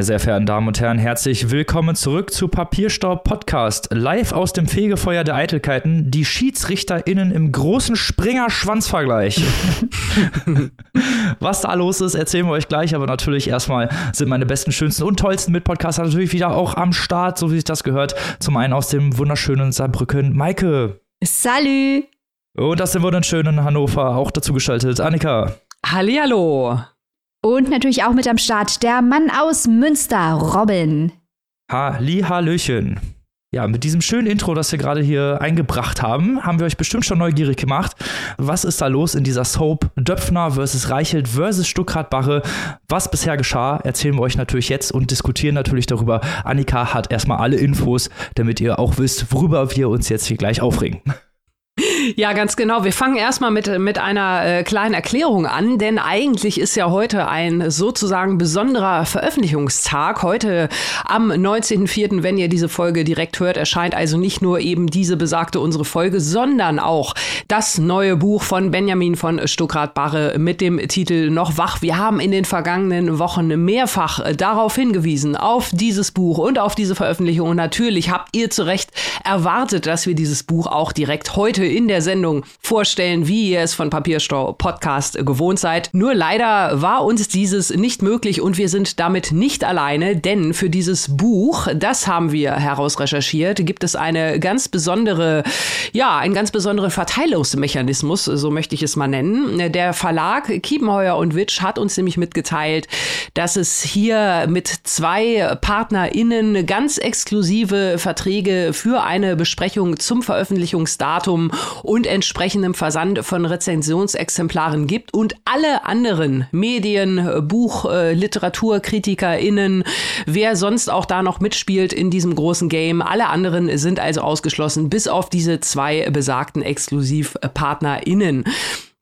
Meine sehr verehrten Damen und Herren, herzlich willkommen zurück zu Papierstaub Podcast. Live aus dem Fegefeuer der Eitelkeiten, die SchiedsrichterInnen im großen Springer-Schwanzvergleich. Was da los ist, erzählen wir euch gleich, aber natürlich erstmal sind meine besten, schönsten und tollsten Mitpodcaster natürlich wieder auch am Start, so wie sich das gehört. Zum einen aus dem wunderschönen Saarbrücken, Maike. Salü. Und aus dem wunderschönen Hannover auch dazu geschaltet, Annika. Hallihallo. Und natürlich auch mit am Start der Mann aus Münster, Robin. Halli, Hallöchen. Ja, mit diesem schönen Intro, das wir gerade hier eingebracht haben, haben wir euch bestimmt schon neugierig gemacht. Was ist da los in dieser Soap Döpfner versus Reichelt versus Stuckrad-Barre? Was bisher geschah, erzählen wir euch natürlich jetzt und diskutieren natürlich darüber. Annika hat erstmal alle Infos, damit ihr auch wisst, worüber wir uns jetzt hier gleich aufregen. Ja, ganz genau. Wir fangen erstmal mit, mit einer äh, kleinen Erklärung an, denn eigentlich ist ja heute ein sozusagen besonderer Veröffentlichungstag. Heute am 19.04., wenn ihr diese Folge direkt hört, erscheint also nicht nur eben diese besagte unsere Folge, sondern auch das neue Buch von Benjamin von Stuckrad-Barre mit dem Titel Noch wach. Wir haben in den vergangenen Wochen mehrfach darauf hingewiesen, auf dieses Buch und auf diese Veröffentlichung. Und natürlich habt ihr zu Recht erwartet, dass wir dieses Buch auch direkt heute in der Sendung vorstellen, wie ihr es von Papierstau Podcast gewohnt seid. Nur leider war uns dieses nicht möglich und wir sind damit nicht alleine, denn für dieses Buch, das haben wir herausrecherchiert, gibt es eine ganz besondere, ja, einen ganz besonderen Verteilungsmechanismus, so möchte ich es mal nennen. Der Verlag Kiepenheuer und Witsch hat uns nämlich mitgeteilt, dass es hier mit zwei PartnerInnen ganz exklusive Verträge für eine Besprechung zum Veröffentlichungsdatum und entsprechendem Versand von Rezensionsexemplaren gibt und alle anderen Medien, Buch, äh, LiteraturkritikerInnen, wer sonst auch da noch mitspielt in diesem großen Game, alle anderen sind also ausgeschlossen, bis auf diese zwei besagten ExklusivpartnerInnen.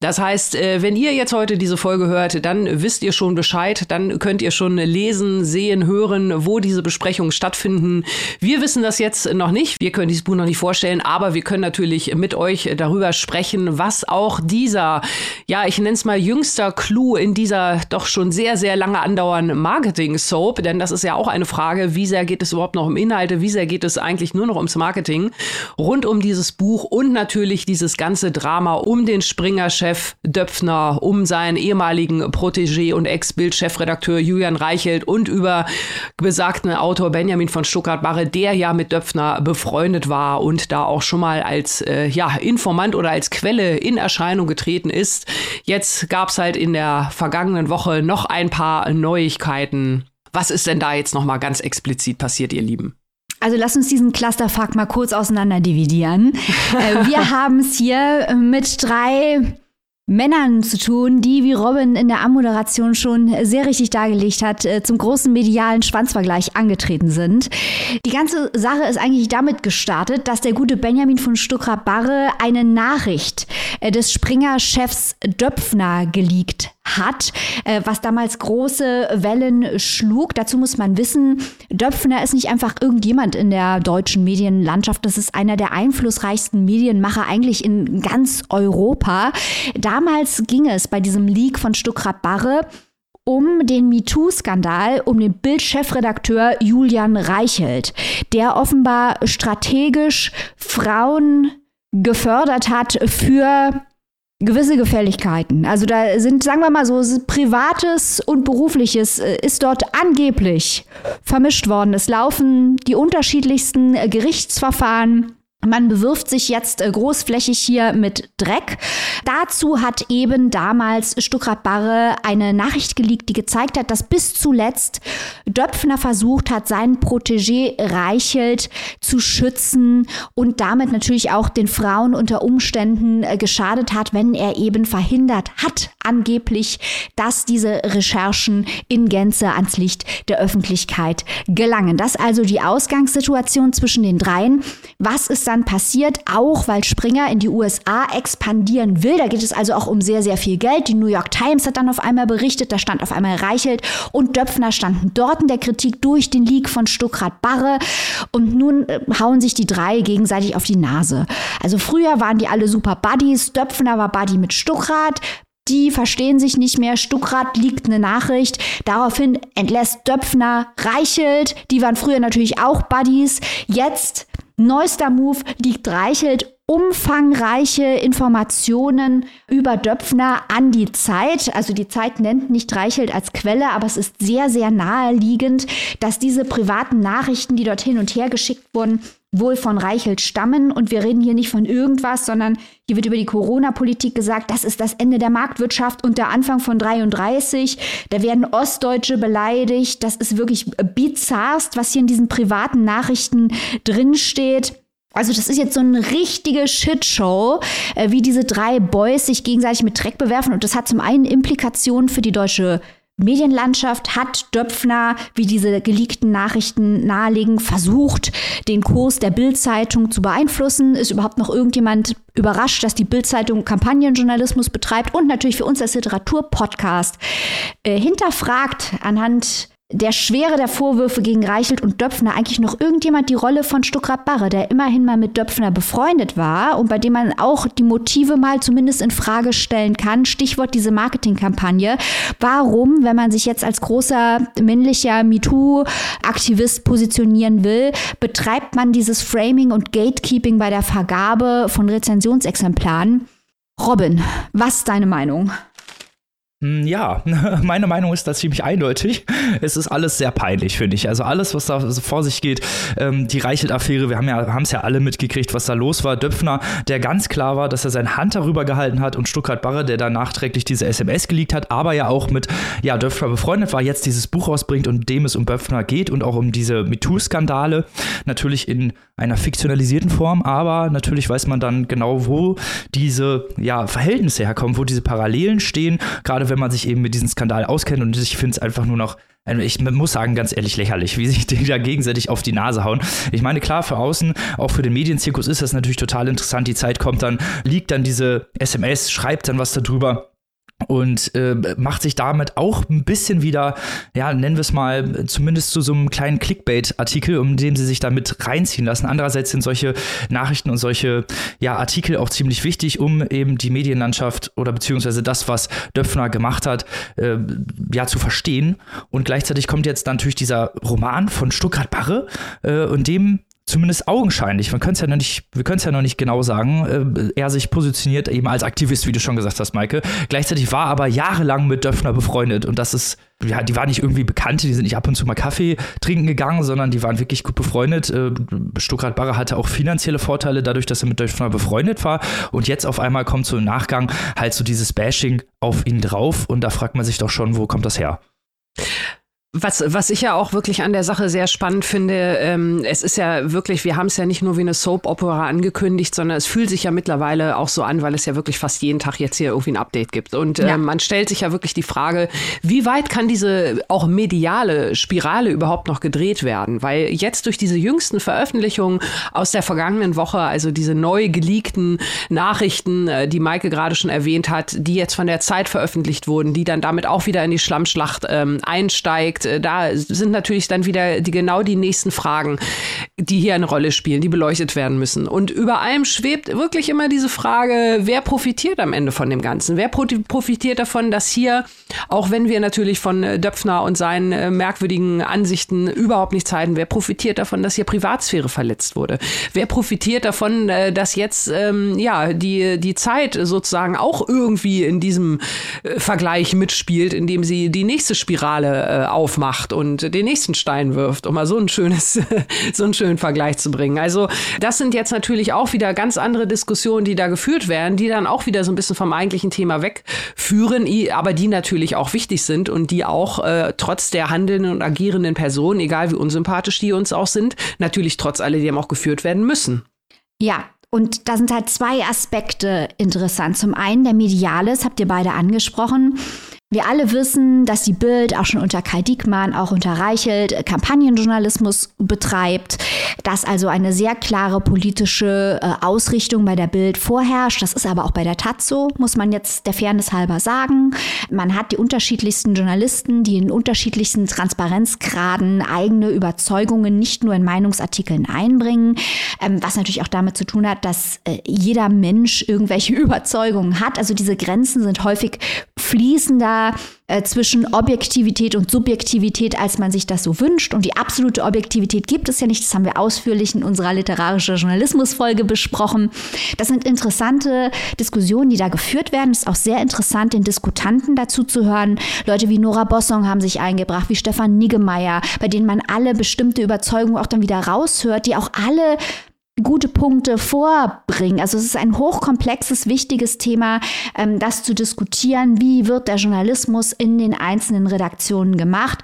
Das heißt, äh, wenn ihr jetzt heute diese Folge hört, dann wisst ihr schon Bescheid, dann könnt ihr schon lesen, sehen, hören, wo diese Besprechungen stattfinden. Wir wissen das jetzt noch nicht, wir können dieses Buch noch nicht vorstellen, aber wir können natürlich mit euch darüber sprechen, was auch dieser, ja, ich nenne es mal jüngster Clou in dieser doch schon sehr, sehr lange andauernden Marketing-Soap, denn das ist ja auch eine Frage, wie sehr geht es überhaupt noch um Inhalte, wie sehr geht es eigentlich nur noch ums Marketing, rund um dieses Buch und natürlich dieses ganze Drama um den Springer-Chef Chef Döpfner um seinen ehemaligen Protégé und Ex-Bild-Chefredakteur Julian Reichelt und über besagten Autor Benjamin von Stuttgart-Barre, der ja mit Döpfner befreundet war und da auch schon mal als äh, ja, Informant oder als Quelle in Erscheinung getreten ist. Jetzt gab es halt in der vergangenen Woche noch ein paar Neuigkeiten. Was ist denn da jetzt noch mal ganz explizit passiert, ihr Lieben? Also lass uns diesen Clusterfuck mal kurz auseinander dividieren. äh, wir haben es hier mit drei Männern zu tun, die, wie Robin in der Ammoderation schon sehr richtig dargelegt hat, äh, zum großen medialen Schwanzvergleich angetreten sind. Die ganze Sache ist eigentlich damit gestartet, dass der gute Benjamin von Stuckrad-Barre eine Nachricht äh, des Springer-Chefs Döpfner geleakt hat, äh, was damals große Wellen schlug. Dazu muss man wissen, Döpfner ist nicht einfach irgendjemand in der deutschen Medienlandschaft. Das ist einer der einflussreichsten Medienmacher eigentlich in ganz Europa. Damals ging es bei diesem Leak von Stuckrad Barre um den MeToo-Skandal um den Bild-Chefredakteur Julian Reichelt, der offenbar strategisch Frauen gefördert hat für gewisse Gefälligkeiten. Also da sind, sagen wir mal so, privates und berufliches äh, ist dort angeblich vermischt worden. Es laufen die unterschiedlichsten äh, Gerichtsverfahren man bewirft sich jetzt äh, großflächig hier mit Dreck. Dazu hat eben damals Stuckrad Barre eine Nachricht geleakt, die gezeigt hat, dass bis zuletzt Döpfner versucht hat, seinen Protégé Reichelt zu schützen und damit natürlich auch den Frauen unter Umständen äh, geschadet hat, wenn er eben verhindert hat, angeblich, dass diese Recherchen in Gänze ans Licht der Öffentlichkeit gelangen. Das also die Ausgangssituation zwischen den dreien. Was ist dann passiert, auch weil Springer in die USA expandieren will. Da geht es also auch um sehr, sehr viel Geld. Die New York Times hat dann auf einmal berichtet, da stand auf einmal Reichelt und Döpfner standen dort in der Kritik durch den Leak von Stuckrad Barre. Und nun äh, hauen sich die drei gegenseitig auf die Nase. Also früher waren die alle super Buddies. Döpfner war Buddy mit Stuckrad. die verstehen sich nicht mehr. Stuckrad liegt eine Nachricht. Daraufhin entlässt Döpfner Reichelt. Die waren früher natürlich auch Buddies. Jetzt, neuester Move, liegt Reichelt umfangreiche Informationen über Döpfner an die Zeit. Also die Zeit nennt nicht Reichelt als Quelle, aber es ist sehr, sehr naheliegend, dass diese privaten Nachrichten, die dort hin und her geschickt wurden, wohl von Reichelt stammen. Und wir reden hier nicht von irgendwas, sondern hier wird über die Corona-Politik gesagt, das ist das Ende der Marktwirtschaft und der Anfang von 33. Da werden Ostdeutsche beleidigt. Das ist wirklich bizarrst, was hier in diesen privaten Nachrichten drinsteht. Also das ist jetzt so eine richtige Shitshow, äh, wie diese drei Boys sich gegenseitig mit Dreck bewerfen. Und das hat zum einen Implikationen für die deutsche Medienlandschaft hat Döpfner, wie diese geleakten Nachrichten nahelegen, versucht, den Kurs der Bildzeitung zu beeinflussen. Ist überhaupt noch irgendjemand überrascht, dass die Bildzeitung Kampagnenjournalismus betreibt und natürlich für uns als Literaturpodcast äh, hinterfragt anhand der Schwere der Vorwürfe gegen Reichelt und Döpfner eigentlich noch irgendjemand die Rolle von Stuckrad Barre, der immerhin mal mit Döpfner befreundet war und bei dem man auch die Motive mal zumindest in Frage stellen kann. Stichwort diese Marketingkampagne. Warum, wenn man sich jetzt als großer männlicher MeToo-Aktivist positionieren will, betreibt man dieses Framing und Gatekeeping bei der Vergabe von Rezensionsexemplaren? Robin, was ist deine Meinung? Hm, ja, meine Meinung ist da ziemlich eindeutig. Es ist alles sehr peinlich, finde ich. Also alles, was da vor sich geht, ähm, die Reichelt-Affäre, wir haben es ja alle mitgekriegt, was da los war. Döpfner, der ganz klar war, dass er seine Hand darüber gehalten hat und Stuttgart Barre, der da nachträglich diese SMS geleakt hat, aber ja auch mit ja, Döpfner befreundet war, jetzt dieses Buch rausbringt und dem es um Döpfner geht und auch um diese MeToo-Skandale. Natürlich in einer fiktionalisierten Form, aber natürlich weiß man dann genau, wo diese ja, Verhältnisse herkommen, wo diese Parallelen stehen, gerade wenn man sich eben mit diesem Skandal auskennt und ich finde es einfach nur noch also ich muss sagen, ganz ehrlich lächerlich, wie sich die da gegenseitig auf die Nase hauen. Ich meine, klar, für außen, auch für den Medienzirkus ist das natürlich total interessant. Die Zeit kommt dann, liegt dann diese SMS, schreibt dann was darüber und äh, macht sich damit auch ein bisschen wieder, ja, nennen wir es mal, zumindest zu so einem kleinen Clickbait-Artikel, um den sie sich da mit reinziehen lassen. Andererseits sind solche Nachrichten und solche ja, Artikel auch ziemlich wichtig, um eben die Medienlandschaft oder beziehungsweise das, was Döpfner gemacht hat, äh, ja, zu verstehen. Und gleichzeitig kommt jetzt natürlich dieser Roman von Stuttgart Barre äh, und dem zumindest augenscheinlich, man ja noch nicht, wir können es ja noch nicht genau sagen, äh, er sich positioniert eben als Aktivist, wie du schon gesagt hast, Maike. Gleichzeitig war aber jahrelang mit Döpfner befreundet und das ist, ja, die waren nicht irgendwie Bekannte, die sind nicht ab und zu mal Kaffee trinken gegangen, sondern die waren wirklich gut befreundet. Äh, Stuttgart Barre hatte auch finanzielle Vorteile dadurch, dass er mit Döpfner befreundet war und jetzt auf einmal kommt so im Nachgang halt so dieses Bashing auf ihn drauf und da fragt man sich doch schon, wo kommt das her? Was, was ich ja auch wirklich an der Sache sehr spannend finde, ähm, es ist ja wirklich, wir haben es ja nicht nur wie eine Soap-Opera angekündigt, sondern es fühlt sich ja mittlerweile auch so an, weil es ja wirklich fast jeden Tag jetzt hier irgendwie ein Update gibt. Und ja. ähm, man stellt sich ja wirklich die Frage, wie weit kann diese auch mediale Spirale überhaupt noch gedreht werden? Weil jetzt durch diese jüngsten Veröffentlichungen aus der vergangenen Woche, also diese neu geleakten Nachrichten, äh, die Maike gerade schon erwähnt hat, die jetzt von der Zeit veröffentlicht wurden, die dann damit auch wieder in die Schlammschlacht ähm, einsteigt, Endeffekt, äh, da sind natürlich dann wieder die, genau die nächsten Fragen, die hier eine Rolle spielen, die beleuchtet werden müssen. Und über allem schwebt wirklich immer diese Frage, wer profitiert am Ende von dem Ganzen? Wer profitiert davon, dass hier, auch wenn wir natürlich von äh, Döpfner und seinen äh, merkwürdigen Ansichten überhaupt nichts halten, wer profitiert davon, dass hier Privatsphäre verletzt wurde? Wer profitiert davon, dass jetzt ähm, ja die, die Zeit sozusagen auch irgendwie in diesem Vergleich mitspielt, indem sie die nächste Spirale äh, auf aufmacht und den nächsten Stein wirft, um mal so ein schönes, so einen schönen Vergleich zu bringen. Also das sind jetzt natürlich auch wieder ganz andere Diskussionen, die da geführt werden, die dann auch wieder so ein bisschen vom eigentlichen Thema wegführen, aber die natürlich auch wichtig sind und die auch äh, trotz der handelnden und agierenden Personen, egal wie unsympathisch die uns auch sind, natürlich trotz alledem auch geführt werden müssen. Ja, und da sind halt zwei Aspekte interessant. Zum einen der mediale, das habt ihr beide angesprochen. Wir alle wissen, dass die Bild auch schon unter Kai Diekmann, auch unter Reichelt Kampagnenjournalismus betreibt, dass also eine sehr klare politische äh, Ausrichtung bei der Bild vorherrscht. Das ist aber auch bei der Taz so, muss man jetzt der Fairness halber sagen. Man hat die unterschiedlichsten Journalisten, die in unterschiedlichsten Transparenzgraden eigene Überzeugungen nicht nur in Meinungsartikeln einbringen, ähm, was natürlich auch damit zu tun hat, dass äh, jeder Mensch irgendwelche Überzeugungen hat. Also diese Grenzen sind häufig fließender äh, zwischen Objektivität und Subjektivität, als man sich das so wünscht. Und die absolute Objektivität gibt es ja nicht. Das haben wir ausführlich in unserer literarische Journalismusfolge besprochen. Das sind interessante Diskussionen, die da geführt werden. Es ist auch sehr interessant, den Diskutanten dazu zu hören. Leute wie Nora Bossong haben sich eingebracht, wie Stefan Niggemeier, bei denen man alle bestimmte Überzeugungen auch dann wieder raushört, die auch alle gute Punkte vorbringen. Also es ist ein hochkomplexes, wichtiges Thema, ähm, das zu diskutieren, wie wird der Journalismus in den einzelnen Redaktionen gemacht.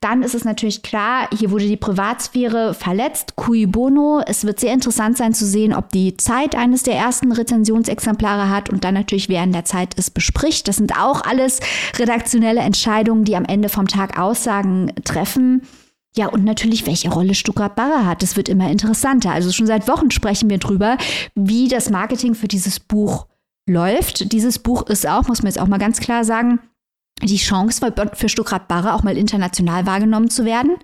Dann ist es natürlich klar, hier wurde die Privatsphäre verletzt, cui bono. Es wird sehr interessant sein zu sehen, ob die Zeit eines der ersten Rezensionsexemplare hat und dann natürlich während der Zeit es bespricht. Das sind auch alles redaktionelle Entscheidungen, die am Ende vom Tag Aussagen treffen. Ja, und natürlich, welche Rolle Stuttgart Barre hat. Das wird immer interessanter. Also schon seit Wochen sprechen wir drüber, wie das Marketing für dieses Buch läuft. Dieses Buch ist auch, muss man jetzt auch mal ganz klar sagen, die Chance für, für Stuttgart Barre auch mal international wahrgenommen zu werden.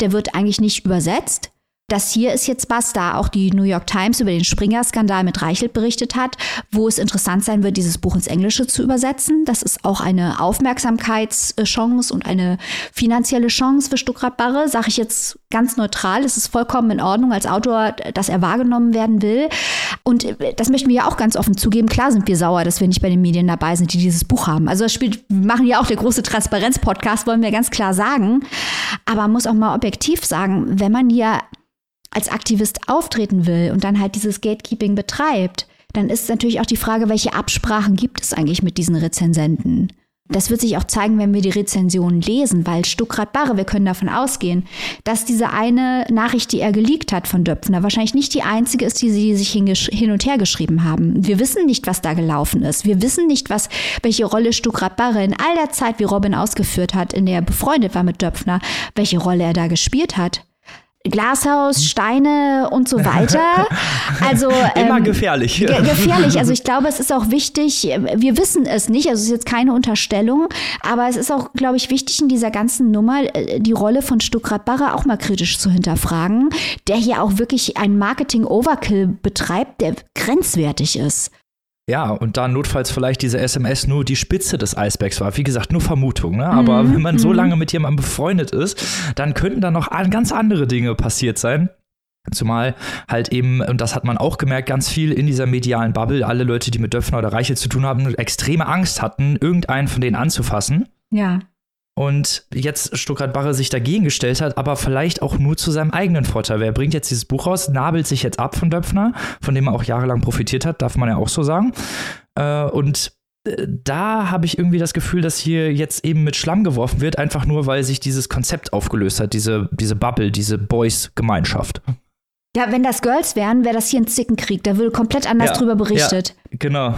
Der wird eigentlich nicht übersetzt. Das hier ist jetzt was, da auch die New York Times über den Springer-Skandal mit Reichelt berichtet hat, wo es interessant sein wird, dieses Buch ins Englische zu übersetzen. Das ist auch eine Aufmerksamkeitschance und eine finanzielle Chance für Stuckrad Barre, sage ich jetzt ganz neutral. Es ist vollkommen in Ordnung als Autor, dass er wahrgenommen werden will. Und das möchten wir ja auch ganz offen zugeben. Klar sind wir sauer, dass wir nicht bei den Medien dabei sind, die dieses Buch haben. Also das spielt, wir machen ja auch der große Transparenz-Podcast, wollen wir ganz klar sagen. Aber man muss auch mal objektiv sagen, wenn man hier als Aktivist auftreten will und dann halt dieses Gatekeeping betreibt, dann ist natürlich auch die Frage, welche Absprachen gibt es eigentlich mit diesen Rezensenten? Das wird sich auch zeigen, wenn wir die Rezensionen lesen, weil Stuckrad Barre, wir können davon ausgehen, dass diese eine Nachricht, die er geleakt hat von Döpfner, wahrscheinlich nicht die einzige ist, die sie sich hin und her geschrieben haben. Wir wissen nicht, was da gelaufen ist. Wir wissen nicht, was, welche Rolle Stuckrad Barre in all der Zeit, wie Robin ausgeführt hat, in der er befreundet war mit Döpfner, welche Rolle er da gespielt hat. Glashaus, Steine und so weiter. Also immer ähm, gefährlich. Ge gefährlich. Also ich glaube, es ist auch wichtig. Wir wissen es nicht. Also es ist jetzt keine Unterstellung, aber es ist auch, glaube ich, wichtig in dieser ganzen Nummer äh, die Rolle von Stuckrad Barre auch mal kritisch zu hinterfragen, der hier auch wirklich ein Marketing Overkill betreibt, der grenzwertig ist. Ja, und da notfalls vielleicht diese SMS nur die Spitze des Eisbergs war. Wie gesagt, nur Vermutung. Ne? Aber mhm. wenn man so mhm. lange mit jemandem befreundet ist, dann könnten da noch ganz andere Dinge passiert sein. Zumal halt eben, und das hat man auch gemerkt, ganz viel in dieser medialen Bubble, alle Leute, die mit Döpfner oder Reichel zu tun haben, extreme Angst hatten, irgendeinen von denen anzufassen. Ja und jetzt Stuttgart Barre sich dagegen gestellt hat, aber vielleicht auch nur zu seinem eigenen Vorteil. Wer bringt jetzt dieses Buch raus, nabelt sich jetzt ab von Döpfner, von dem er auch jahrelang profitiert hat, darf man ja auch so sagen. Äh, und äh, da habe ich irgendwie das Gefühl, dass hier jetzt eben mit Schlamm geworfen wird, einfach nur, weil sich dieses Konzept aufgelöst hat, diese, diese Bubble, diese Boys-Gemeinschaft. Ja, wenn das Girls wären, wäre das hier ein Zickenkrieg. Da würde komplett anders ja, drüber berichtet. Ja, genau.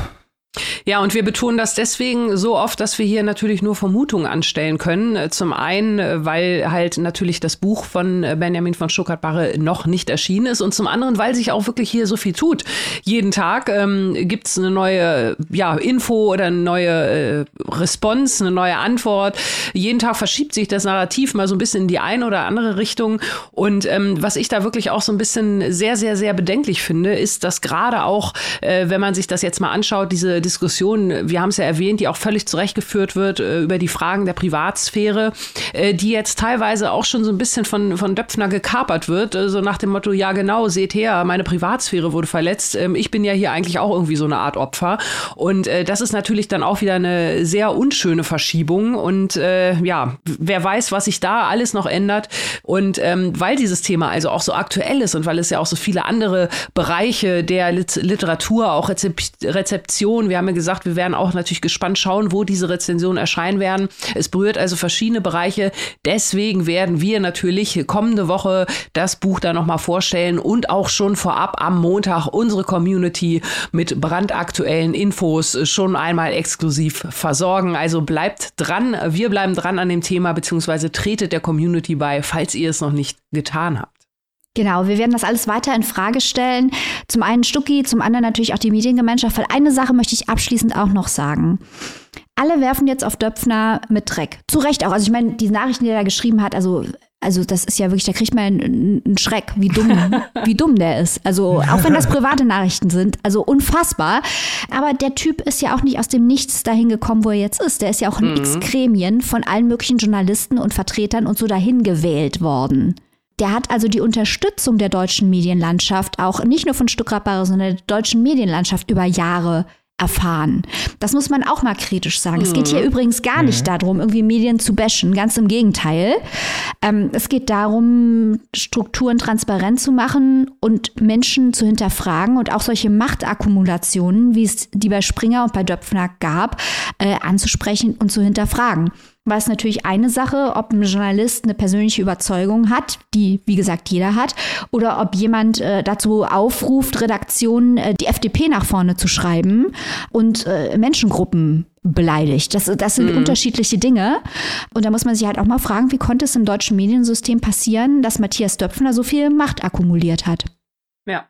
Ja, und wir betonen das deswegen so oft, dass wir hier natürlich nur Vermutungen anstellen können. Zum einen, weil halt natürlich das Buch von Benjamin von Stuttgart-Barre noch nicht erschienen ist und zum anderen, weil sich auch wirklich hier so viel tut. Jeden Tag ähm, gibt es eine neue ja, Info oder eine neue äh, Response, eine neue Antwort. Jeden Tag verschiebt sich das Narrativ mal so ein bisschen in die eine oder andere Richtung. Und ähm, was ich da wirklich auch so ein bisschen sehr, sehr, sehr bedenklich finde, ist, dass gerade auch, äh, wenn man sich das jetzt mal anschaut, diese Diskussion, wir haben es ja erwähnt, die auch völlig zurechtgeführt wird äh, über die Fragen der Privatsphäre, äh, die jetzt teilweise auch schon so ein bisschen von, von Döpfner gekapert wird, äh, so nach dem Motto, ja genau, seht her, meine Privatsphäre wurde verletzt, ähm, ich bin ja hier eigentlich auch irgendwie so eine Art Opfer. Und äh, das ist natürlich dann auch wieder eine sehr unschöne Verschiebung und äh, ja, wer weiß, was sich da alles noch ändert. Und ähm, weil dieses Thema also auch so aktuell ist und weil es ja auch so viele andere Bereiche der Literatur, auch Rezep Rezeption, wir Wir haben ja gesagt, wir werden auch natürlich gespannt schauen, wo diese Rezensionen erscheinen werden. Es berührt also verschiedene Bereiche. Deswegen werden wir natürlich kommende Woche das Buch da nochmal vorstellen und auch schon vorab am Montag unsere Community mit brandaktuellen Infos schon einmal exklusiv versorgen. Also bleibt dran. Wir bleiben dran an dem Thema, beziehungsweise tretet der Community bei, falls ihr es noch nicht getan habt. Genau, wir werden das alles weiter in Frage stellen. Zum einen Stucki, zum anderen natürlich auch die Mediengemeinschaft, weil eine Sache möchte ich abschließend auch noch sagen. Alle werfen jetzt auf Döpfner mit Dreck. Zu Recht auch. Also ich meine, die Nachrichten, die er da geschrieben hat, also also das ist ja wirklich, da kriegt man einen Schreck, wie dumm, wie dumm der ist. Also auch wenn das private Nachrichten sind, also unfassbar. Aber der Typ ist ja auch nicht aus dem Nichts dahin gekommen, wo er jetzt ist. Der ist ja auch in mhm. X-Gremien von allen möglichen Journalisten und Vertretern und so dahin gewählt worden. Der hat also die Unterstützung der deutschen Medienlandschaft, auch nicht nur von Stuttgart sondern der deutschen Medienlandschaft über Jahre erfahren. Das muss man auch mal kritisch sagen. Mhm. Es geht hier mhm. übrigens gar nicht mhm. darum, irgendwie Medien zu bashen, ganz im Gegenteil. Ähm, es geht darum, Strukturen transparent zu machen und Menschen zu hinterfragen und auch solche Machtakkumulationen, wie es die bei Springer und bei Döpfner gab, äh, anzusprechen und zu hinterfragen war es natürlich eine Sache, ob ein Journalist eine persönliche Überzeugung hat, die, wie gesagt, jeder hat, oder ob jemand äh, dazu aufruft, Redaktionen äh, die FDP nach vorne zu schreiben und äh, Menschengruppen beleidigt. Das, das sind mhm. unterschiedliche Dinge. Und da muss man sich halt auch mal fragen, wie konnte es im deutschen Mediensystem passieren, dass Matthias Döpfner so viel Macht akkumuliert hat? Ja.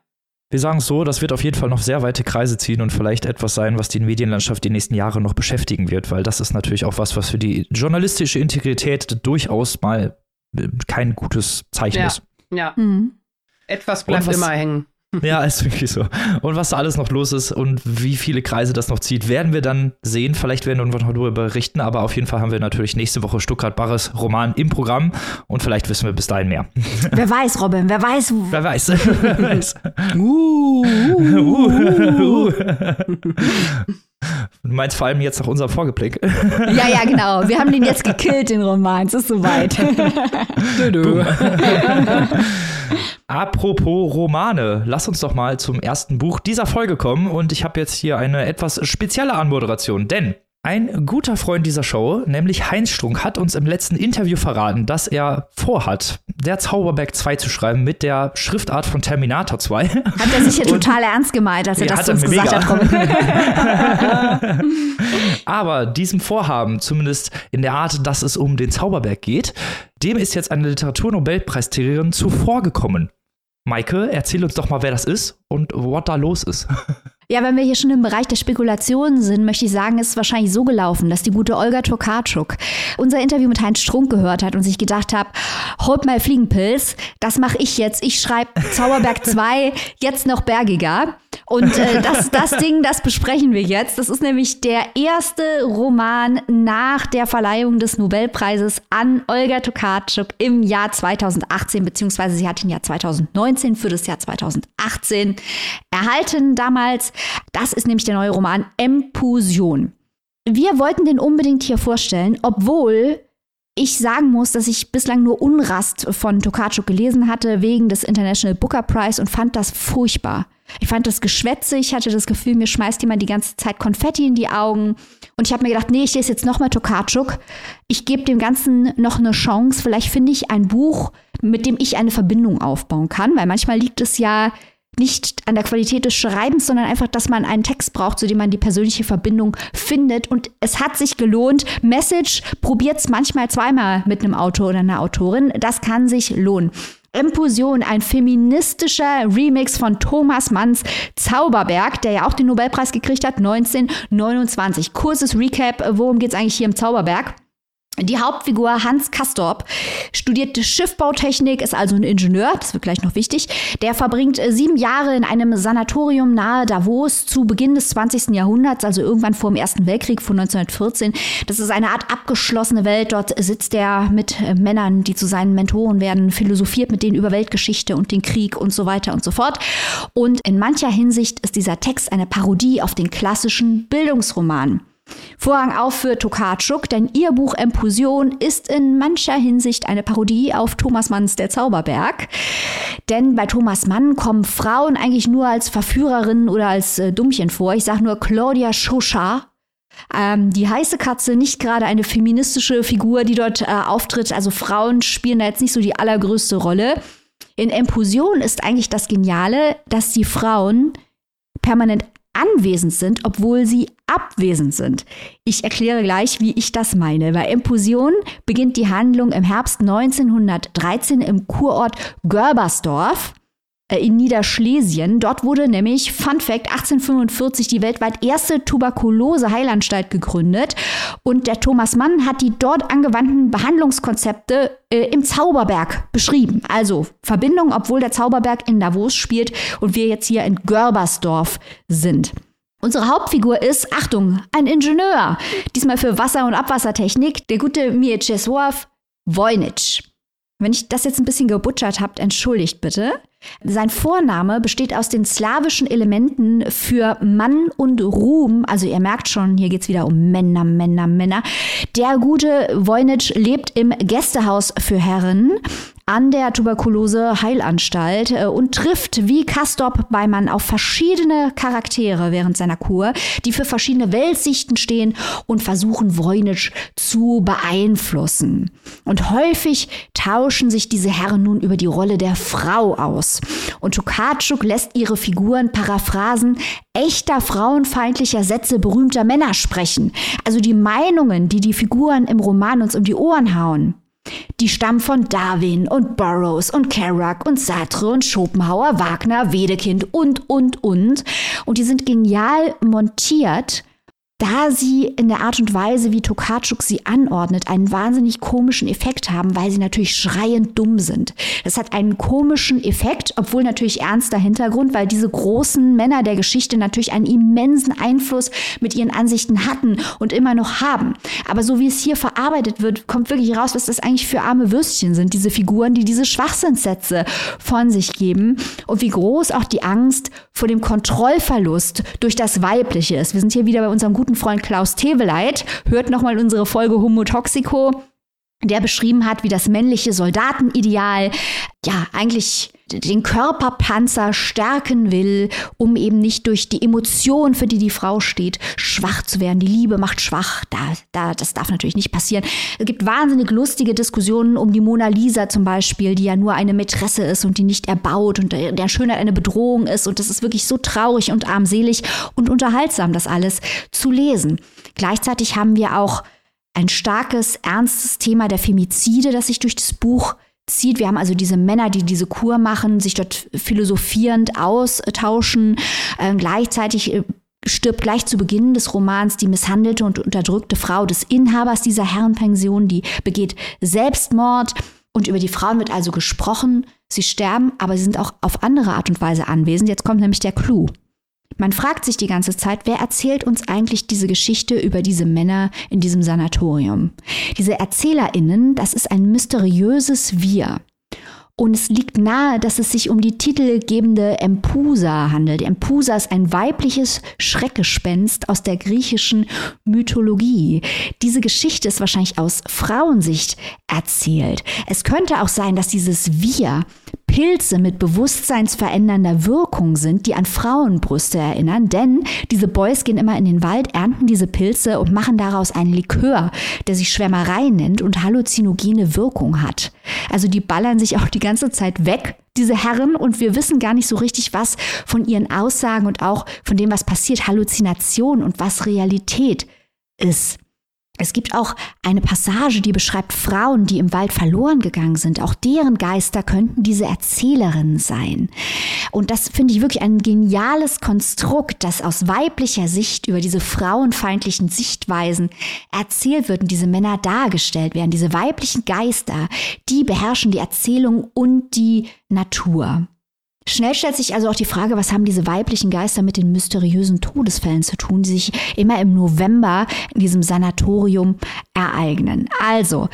Wir sagen es so, das wird auf jeden Fall noch sehr weite Kreise ziehen und vielleicht etwas sein, was die Medienlandschaft die nächsten Jahre noch beschäftigen wird, weil das ist natürlich auch was, was für die journalistische Integrität durchaus mal äh, kein gutes Zeichen ja. ist. Ja. Mhm. Etwas bleibt was, immer hängen. Ja, ist wirklich so. Und was da alles noch los ist und wie viele Kreise das noch zieht, werden wir dann sehen. Vielleicht werden wir noch darüber berichten, aber auf jeden Fall haben wir natürlich nächste Woche Stuttgart Barres Roman im Programm und vielleicht wissen wir bis dahin mehr. Wer weiß, Robin, wer weiß. Wer weiß. wer weiß. Uh, uh, uh, Du meinst vor allem jetzt nach unserem Vorgeblick. Ja, ja, genau. Wir haben den jetzt gekillt, den Roman. Es ist soweit. Apropos Romane, lass uns doch mal zum ersten Buch dieser Folge kommen und ich habe jetzt hier eine etwas spezielle Anmoderation, denn ein guter Freund dieser Show, nämlich Heinz Strunk, hat uns im letzten Interview verraten, dass er vorhat, der Zauberberg 2 zu schreiben mit der Schriftart von Terminator 2. Hat er sich ja total ernst gemeint, als er das zu uns gesagt hat. Aber diesem Vorhaben, zumindest in der Art, dass es um den Zauberberg geht, dem ist jetzt eine Literaturnobelpreisträgerin zuvorgekommen. Maike, erzähl uns doch mal, wer das ist und was da los ist. Ja, wenn wir hier schon im Bereich der Spekulationen sind, möchte ich sagen, ist es wahrscheinlich so gelaufen, dass die gute Olga Tokarczuk unser Interview mit Heinz Strunk gehört hat und sich gedacht hat, holt mal Fliegenpilz, das mache ich jetzt. Ich schreibe Zauberberg 2, jetzt noch bergiger. Und äh, das, das Ding, das besprechen wir jetzt. Das ist nämlich der erste Roman nach der Verleihung des Nobelpreises an Olga Tokarczuk im Jahr 2018, beziehungsweise sie hat ihn ja 2019 für das Jahr 2018 erhalten damals. Das ist nämlich der neue Roman Empusion. Wir wollten den unbedingt hier vorstellen, obwohl ich sagen muss, dass ich bislang nur Unrast von Tokarczuk gelesen hatte wegen des International Booker Prize und fand das furchtbar. Ich fand das geschwätzig, ich hatte das Gefühl, mir schmeißt jemand die ganze Zeit Konfetti in die Augen. Und ich habe mir gedacht, nee, ich lese jetzt nochmal Tokarczuk. Ich gebe dem Ganzen noch eine Chance. Vielleicht finde ich ein Buch, mit dem ich eine Verbindung aufbauen kann, weil manchmal liegt es ja nicht an der Qualität des Schreibens, sondern einfach, dass man einen Text braucht, zu dem man die persönliche Verbindung findet. Und es hat sich gelohnt. Message probiert es manchmal zweimal mit einem Autor oder einer Autorin. Das kann sich lohnen. Empusion, ein feministischer Remix von Thomas Manns Zauberberg, der ja auch den Nobelpreis gekriegt hat, 1929. Kurzes Recap, worum geht es eigentlich hier im Zauberberg? Die Hauptfigur Hans Kastorp studiert Schiffbautechnik, ist also ein Ingenieur, das wird gleich noch wichtig. Der verbringt äh, sieben Jahre in einem Sanatorium nahe Davos zu Beginn des 20. Jahrhunderts, also irgendwann vor dem Ersten Weltkrieg von 1914. Das ist eine Art abgeschlossene Welt. Dort sitzt er mit äh, Männern, die zu seinen Mentoren werden, philosophiert mit denen über Weltgeschichte und den Krieg und so weiter und so fort. Und in mancher Hinsicht ist dieser Text eine Parodie auf den klassischen Bildungsroman. Vorhang auf für Tokarczuk, denn ihr Buch Empusion ist in mancher Hinsicht eine Parodie auf Thomas Manns Der Zauberberg. Denn bei Thomas Mann kommen Frauen eigentlich nur als Verführerinnen oder als äh, Dummchen vor. Ich sage nur Claudia Chauchat. Ähm, die heiße Katze, nicht gerade eine feministische Figur, die dort äh, auftritt. Also Frauen spielen da jetzt nicht so die allergrößte Rolle. In Empusion ist eigentlich das Geniale, dass die Frauen permanent anwesend sind, obwohl sie abwesend sind. Ich erkläre gleich, wie ich das meine. Bei Empusion beginnt die Handlung im Herbst 1913 im Kurort Görbersdorf äh, in Niederschlesien. Dort wurde nämlich, Fun Fact, 1845 die weltweit erste Tuberkulose-Heilanstalt gegründet. Und der Thomas Mann hat die dort angewandten Behandlungskonzepte äh, im Zauberberg beschrieben. Also Verbindung, obwohl der Zauberberg in Davos spielt und wir jetzt hier in Görbersdorf sind. Unsere Hauptfigur ist, Achtung, ein Ingenieur. Diesmal für Wasser- und Abwassertechnik, der gute Mieczysław Wojnitsch. Wenn ich das jetzt ein bisschen gebutschert habt, entschuldigt bitte. Sein Vorname besteht aus den slawischen Elementen für Mann und Ruhm. Also ihr merkt schon, hier geht es wieder um Männer, Männer, Männer. Der gute Wojnitsch lebt im Gästehaus für Herren an der Tuberkulose-Heilanstalt äh, und trifft wie Kastop Beimann auf verschiedene Charaktere während seiner Kur, die für verschiedene Weltsichten stehen und versuchen, Voynich zu beeinflussen. Und häufig tauschen sich diese Herren nun über die Rolle der Frau aus. Und Tokarczuk lässt ihre Figuren Paraphrasen echter frauenfeindlicher Sätze berühmter Männer sprechen. Also die Meinungen, die die Figuren im Roman uns um die Ohren hauen. Die stammen von Darwin und Burroughs und Kerouac und Sartre und Schopenhauer, Wagner, Wedekind und, und, und. Und die sind genial montiert da sie in der Art und Weise, wie Tokarczuk sie anordnet, einen wahnsinnig komischen Effekt haben, weil sie natürlich schreiend dumm sind. Das hat einen komischen Effekt, obwohl natürlich ernster Hintergrund, weil diese großen Männer der Geschichte natürlich einen immensen Einfluss mit ihren Ansichten hatten und immer noch haben. Aber so wie es hier verarbeitet wird, kommt wirklich raus, was das eigentlich für arme Würstchen sind, diese Figuren, die diese Schwachsinnssätze von sich geben und wie groß auch die Angst vor dem Kontrollverlust durch das Weibliche ist. Wir sind hier wieder bei unserem guten Freund Klaus Teweleit. Hört nochmal unsere Folge Homo Toxico der beschrieben hat, wie das männliche Soldatenideal ja eigentlich den Körperpanzer stärken will, um eben nicht durch die Emotion, für die die Frau steht, schwach zu werden. Die Liebe macht schwach. Da, da, das darf natürlich nicht passieren. Es gibt wahnsinnig lustige Diskussionen um die Mona Lisa zum Beispiel, die ja nur eine Mätresse ist und die nicht erbaut und der Schönheit eine Bedrohung ist. Und das ist wirklich so traurig und armselig und unterhaltsam, das alles zu lesen. Gleichzeitig haben wir auch ein starkes, ernstes Thema der Femizide, das sich durch das Buch zieht. Wir haben also diese Männer, die diese Kur machen, sich dort philosophierend austauschen. Äh, gleichzeitig äh, stirbt gleich zu Beginn des Romans die misshandelte und unterdrückte Frau des Inhabers dieser Herrenpension, die begeht Selbstmord. Und über die Frauen wird also gesprochen. Sie sterben, aber sie sind auch auf andere Art und Weise anwesend. Jetzt kommt nämlich der Clou. Man fragt sich die ganze Zeit, wer erzählt uns eigentlich diese Geschichte über diese Männer in diesem Sanatorium? Diese Erzählerinnen, das ist ein mysteriöses Wir. Und es liegt nahe, dass es sich um die titelgebende Empusa handelt. Empusa ist ein weibliches Schreckgespenst aus der griechischen Mythologie. Diese Geschichte ist wahrscheinlich aus Frauensicht erzählt. Es könnte auch sein, dass dieses Wir Pilze mit bewusstseinsverändernder Wirkung sind, die an Frauenbrüste erinnern, denn diese Boys gehen immer in den Wald, ernten diese Pilze und machen daraus einen Likör, der sich Schwärmerei nennt und halluzinogene Wirkung hat. Also die ballern sich auch die ganze Zeit weg, diese Herren, und wir wissen gar nicht so richtig, was von ihren Aussagen und auch von dem, was passiert, Halluzination und was Realität ist. Es gibt auch eine Passage, die beschreibt Frauen, die im Wald verloren gegangen sind. Auch deren Geister könnten diese Erzählerinnen sein. Und das finde ich wirklich ein geniales Konstrukt, das aus weiblicher Sicht über diese frauenfeindlichen Sichtweisen erzählt wird und diese Männer dargestellt werden. Diese weiblichen Geister, die beherrschen die Erzählung und die Natur. Schnell stellt sich also auch die Frage, was haben diese weiblichen Geister mit den mysteriösen Todesfällen zu tun, die sich immer im November in diesem Sanatorium ereignen. Also,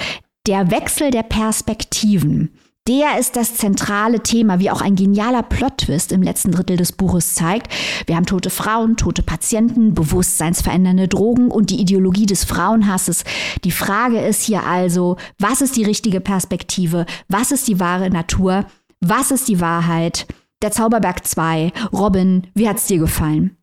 der Wechsel der Perspektiven Der ist das zentrale Thema, wie auch ein genialer Plot-Twist im letzten Drittel des Buches zeigt. Wir haben tote Frauen, tote Patienten, bewusstseinsverändernde Drogen und die Ideologie des Frauenhasses. Die Frage ist hier also, was ist die richtige Perspektive? Was ist die wahre Natur? Was ist die Wahrheit? Der Zauberberg 2. Robin, wie hat's dir gefallen?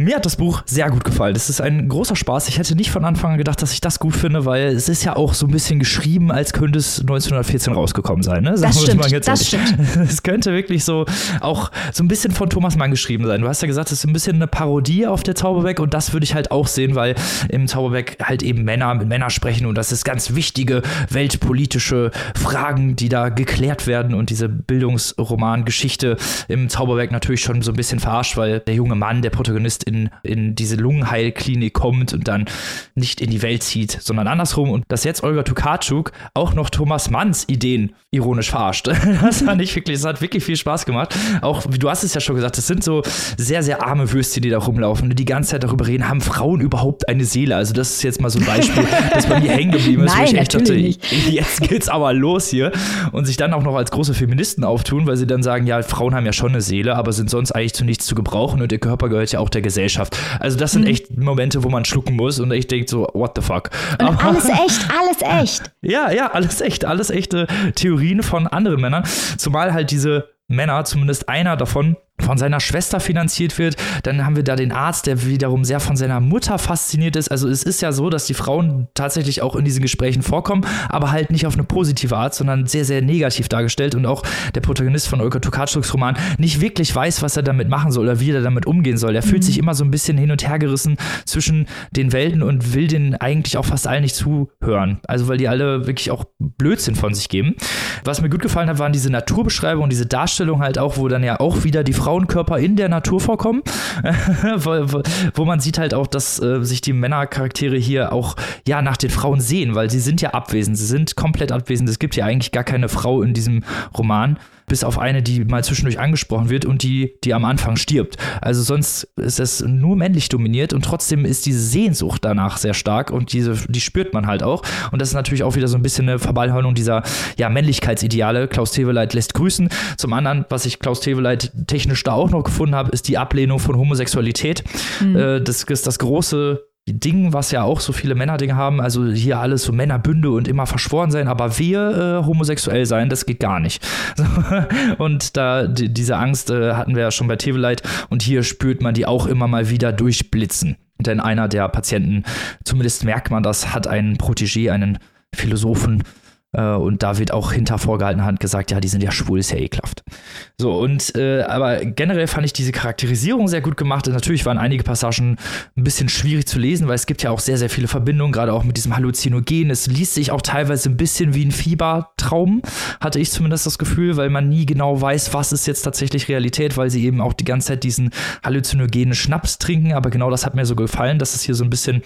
Mir hat das Buch sehr gut gefallen. Das ist ein großer Spaß. Ich hätte nicht von Anfang an gedacht, dass ich das gut finde, weil es ist ja auch so ein bisschen geschrieben, als könnte es 1914 rausgekommen sein. Ne? das stimmt, das stimmt. Es könnte wirklich so auch so ein bisschen von Thomas Mann geschrieben sein. Du hast ja gesagt, es ist ein bisschen eine Parodie auf der Zauberbeck und das würde ich halt auch sehen, weil im Zauberbeck halt eben Männer mit Männern sprechen und das ist ganz wichtige weltpolitische Fragen, die da geklärt werden und diese Bildungsroman-Geschichte im Zauberberg natürlich schon so ein bisschen verarscht, weil der junge Mann, der Protagonist in, in diese Lungenheilklinik kommt und dann nicht in die Welt zieht, sondern andersrum. Und dass jetzt Olga Tukatschuk auch noch Thomas Manns Ideen ironisch verarscht. Das fand ich wirklich, das hat wirklich viel Spaß gemacht. Auch, du hast es ja schon gesagt, das sind so sehr, sehr arme Würstchen, die da rumlaufen und die ganze Zeit darüber reden, haben Frauen überhaupt eine Seele? Also das ist jetzt mal so ein Beispiel, das bei mir hängen geblieben ist, Nein, wo ich echt dachte, jetzt geht's aber los hier. Und sich dann auch noch als große Feministen auftun, weil sie dann sagen, ja, Frauen haben ja schon eine Seele, aber sind sonst eigentlich zu nichts zu gebrauchen und ihr Körper gehört ja auch der Gesellschaft. Also das sind echt Momente, wo man schlucken muss und ich denke so, what the fuck. Aber- alles echt, alles echt. ja, ja, alles echt, alles echte Theorien von anderen Männern. Zumal halt diese Männer, zumindest einer davon, von seiner Schwester finanziert wird. Dann haben wir da den Arzt, der wiederum sehr von seiner Mutter fasziniert ist. Also es ist ja so, dass die Frauen tatsächlich auch in diesen Gesprächen vorkommen, aber halt nicht auf eine positive Art, sondern sehr, sehr negativ dargestellt. Und auch der Protagonist von Olga Tokarczuks Roman nicht wirklich weiß, was er damit machen soll oder wie er damit umgehen soll. Er fühlt sich immer so ein bisschen hin und her gerissen zwischen den Welten und will den eigentlich auch fast allen nicht zuhören. Also weil die alle wirklich auch Blödsinn von sich geben. Was mir gut gefallen hat, waren diese Naturbeschreibungen, diese Darstellung halt auch, wo dann ja auch wieder die Frauenkörper in der Natur vorkommen. wo, wo- wo man sieht halt auch, dass äh, sich die Männercharaktere hier auch ja nach den Frauen sehen, weil sie sind ja abwesend, sie sind komplett abwesend. Es gibt ja eigentlich gar keine Frau in diesem Roman, bis auf eine, die mal zwischendurch angesprochen wird und die, die am Anfang stirbt. Also sonst ist es nur männlich dominiert und trotzdem ist diese Sehnsucht danach sehr stark und diese, die spürt man halt auch. Und das ist natürlich auch wieder so ein bisschen eine Verballhornung dieser ja, Männlichkeitsideale. Klaus Teweleit lässt grüßen. Zum anderen, was ich Klaus Teweleit technisch da auch noch gefunden habe, ist die Ablehnung von Homosexualität. Äh, das ist das große Ding, was ja auch so viele Männerdinge haben, also hier alles so Männerbünde und immer verschworen sein, aber wir äh, homosexuell sein, das geht gar nicht. Und da die, diese Angst äh, hatten wir ja schon bei Teveleit und hier spürt man die auch immer mal wieder durchblitzen. Denn einer der Patienten, zumindest merkt man das, hat einen Protégé, einen Philosophen, und da wird auch hinter vorgehaltener Hand gesagt, ja, die sind ja schwul, ist ja ekelhaft. So, und äh, aber generell fand ich diese Charakterisierung sehr gut gemacht. Und natürlich waren einige Passagen ein bisschen schwierig zu lesen, weil es gibt ja auch sehr, sehr viele Verbindungen, gerade auch mit diesem Halluzinogen. Es liest sich auch teilweise ein bisschen wie ein Fiebertraum, hatte ich zumindest das Gefühl, weil man nie genau weiß, was ist jetzt tatsächlich Realität, weil sie eben auch die ganze Zeit diesen halluzinogenen Schnaps trinken. Aber genau das hat mir so gefallen, dass es hier so ein bisschen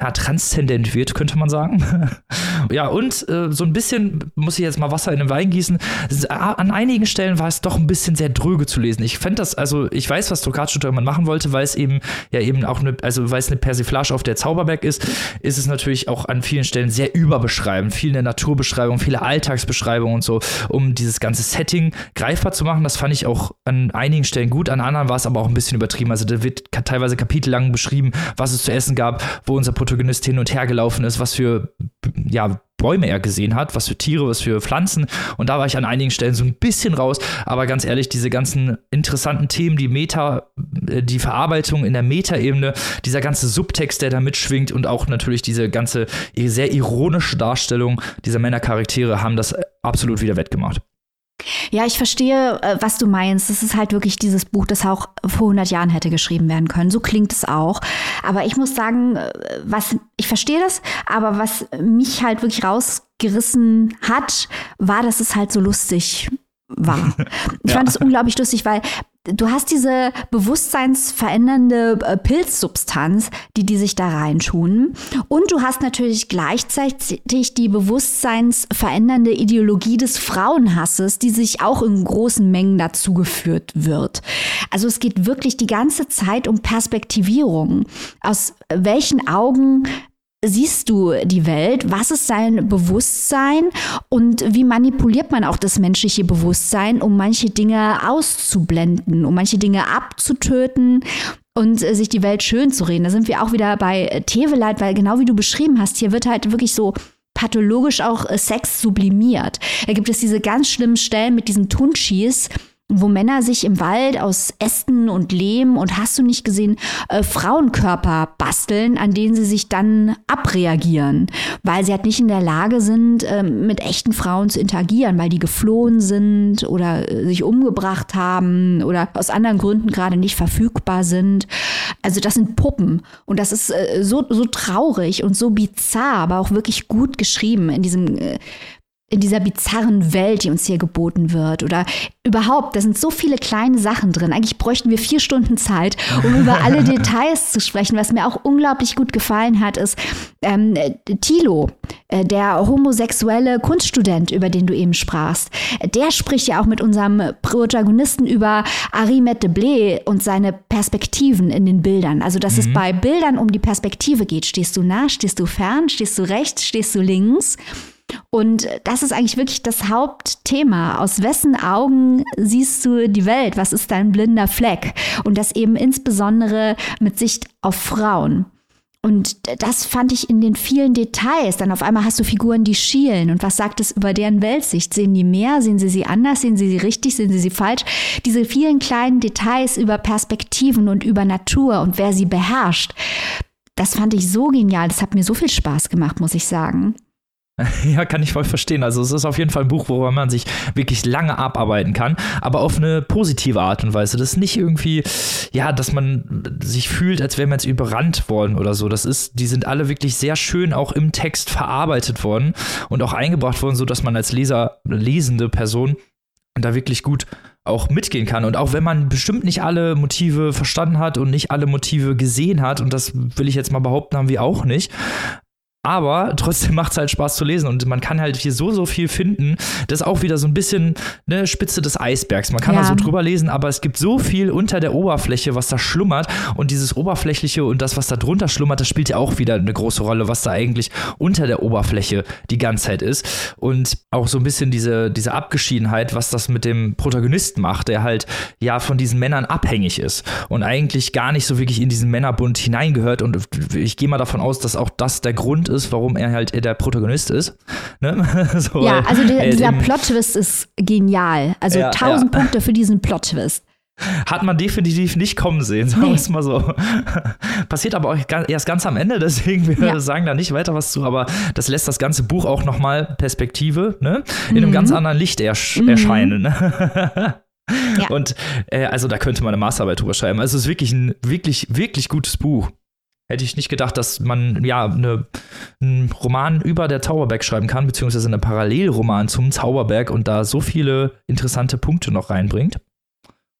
ja, transzendent wird, könnte man sagen. ja, und äh, so ein bisschen muss ich jetzt mal Wasser in den Wein gießen. Es- An einigen Stellen war es doch ein bisschen sehr dröge zu lesen. Ich fände das, also ich weiß, was Tokatsu man machen wollte, weil es eben ja eben auch eine, also weil es eine Persiflage auf der Zauberberg ist, ist es natürlich auch an vielen Stellen sehr überbeschreibend. Viel eine Naturbeschreibung, viele Alltagsbeschreibungen und so, um dieses ganze Setting greifbar zu machen. Das fand ich auch an einigen Stellen gut, an anderen war es aber auch ein bisschen übertrieben. Also da wird teilweise kapitellang beschrieben, was es zu essen gab, wo unser Protagonist hin und her gelaufen ist, was für ja, Bäume er gesehen hat, was für Tiere, was für Pflanzen. Und da war ich an einigen Stellen so ein bisschen raus. Aber ganz ehrlich, diese ganzen interessanten Themen, die Meta, äh, die Verarbeitung in der Metaebene, dieser ganze Subtext, der da mitschwingt und auch natürlich diese ganze sehr ironische Darstellung dieser Männercharaktere haben das absolut wieder wettgemacht. Ja, ich verstehe, äh, was du meinst. Das ist halt wirklich dieses Buch, das auch vor 100 Jahren hätte geschrieben werden können. So klingt es auch. Aber ich muss sagen, äh, was, ich verstehe das, aber was mich halt wirklich rausgerissen hat, war, dass es halt so lustig war. Ich fand es unglaublich lustig, weil du hast diese bewusstseinsverändernde äh, Pilzsubstanz, die die sich da reintun. Und du hast natürlich gleichzeitig die bewusstseinsverändernde Ideologie des Frauenhasses, die sich auch in großen Mengen dazu geführt wird. Also es geht wirklich die ganze Zeit um Perspektivierung. Aus welchen Augen siehst du die Welt? Was ist dein Bewusstsein? Und wie manipuliert man auch das menschliche Bewusstsein, um manche Dinge auszublenden, um manche Dinge abzutöten und äh, sich die Welt schön zu reden? Da sind wir auch wieder bei äh, Teveleit, weil genau wie du beschrieben hast, hier wird halt wirklich so pathologisch auch äh, Sex sublimiert. Da gibt es diese ganz schlimmen Stellen mit diesen Tunchis, wo Männer sich im Wald aus Ästen und Lehm und hast du nicht gesehen, äh, Frauenkörper basteln, an denen sie sich dann abreagieren, weil sie halt nicht in der Lage sind, äh, mit echten Frauen zu interagieren, weil die geflohen sind oder äh, sich umgebracht haben oder aus anderen Gründen gerade nicht verfügbar sind. Also das sind Puppen und das ist äh, so, so traurig und so bizarr, aber auch wirklich gut geschrieben in diesem äh, in dieser bizarren Welt, die uns hier geboten wird. Oder überhaupt, da sind so viele kleine Sachen drin. Eigentlich bräuchten wir vier Stunden Zeit, um über alle Details zu sprechen. Was mir auch unglaublich gut gefallen hat, ist ähm, Thilo, äh, der homosexuelle Kunststudent, über den du eben sprachst. Der spricht ja auch mit unserem Protagonisten über Arimet de Blé und seine Perspektiven in den Bildern. Also, dass mhm. es bei Bildern um die Perspektive geht. Stehst du nah, stehst du fern, stehst du rechts, stehst du links? Und das ist eigentlich wirklich das Hauptthema. Aus wessen Augen siehst du die Welt? Was ist dein blinder Fleck? Und das eben insbesondere mit Sicht auf Frauen. Und das fand ich in den vielen Details. Dann auf einmal hast du Figuren, die schielen. Und was sagt es über deren Weltsicht? Sehen die mehr? Sehen sie sie anders? Sehen sie sie richtig? Sehen sie sie falsch? Diese vielen kleinen Details über Perspektiven und über Natur und wer sie beherrscht. Das fand ich so genial. Das hat mir so viel Spaß gemacht, muss ich sagen. Ja, kann ich voll verstehen. Also es ist auf jeden Fall ein Buch, worüber man sich wirklich lange abarbeiten kann, aber auf eine positive Art und Weise. Das ist nicht irgendwie, ja, dass man sich fühlt, als wäre man jetzt überrannt worden oder so. Das ist, die sind alle wirklich sehr schön auch im Text verarbeitet worden und auch eingebracht worden, so dass man als Leser, lesende Person da wirklich gut auch mitgehen kann. Und auch wenn man bestimmt nicht alle Motive verstanden hat und nicht alle Motive gesehen hat, und das will ich jetzt mal behaupten, haben wir auch nicht, aber trotzdem macht es halt Spaß zu lesen und man kann halt hier so, so viel finden. Das ist auch wieder so ein bisschen eine Spitze des Eisbergs. Man kann ja. da so drüber lesen, aber es gibt so viel unter der Oberfläche, was da schlummert. Und dieses Oberflächliche und das, was da drunter schlummert, das spielt ja auch wieder eine große Rolle, was da eigentlich unter der Oberfläche die ganze Zeit ist. Und auch so ein bisschen diese, diese Abgeschiedenheit, was das mit dem Protagonisten macht, der halt ja von diesen Männern abhängig ist und eigentlich gar nicht so wirklich in diesen Männerbund hineingehört. Und ich gehe mal davon aus, dass auch das der Grund ist, ist, warum er halt der Protagonist ist. Ne? so, ja, also der, dieser Plot-Twist ist genial. Also ja, 1000 ja. Punkte für diesen Plot-Twist. Hat man definitiv nicht kommen sehen, sagen wir es mal so. Passiert aber auch erst ganz am Ende, deswegen wir ja. sagen da nicht weiter was zu, aber das lässt das ganze Buch auch nochmal Perspektive ne? in mhm. einem ganz anderen Licht ersch mhm. erscheinen. Ne? Ja. Und äh, also da könnte man eine Masterarbeit drüber schreiben. Also es ist wirklich ein wirklich, wirklich gutes Buch. Hätte ich nicht gedacht, dass man ja eine, einen Roman über der Zauberberg schreiben kann, beziehungsweise einen Parallelroman zum Zauberberg und da so viele interessante Punkte noch reinbringt.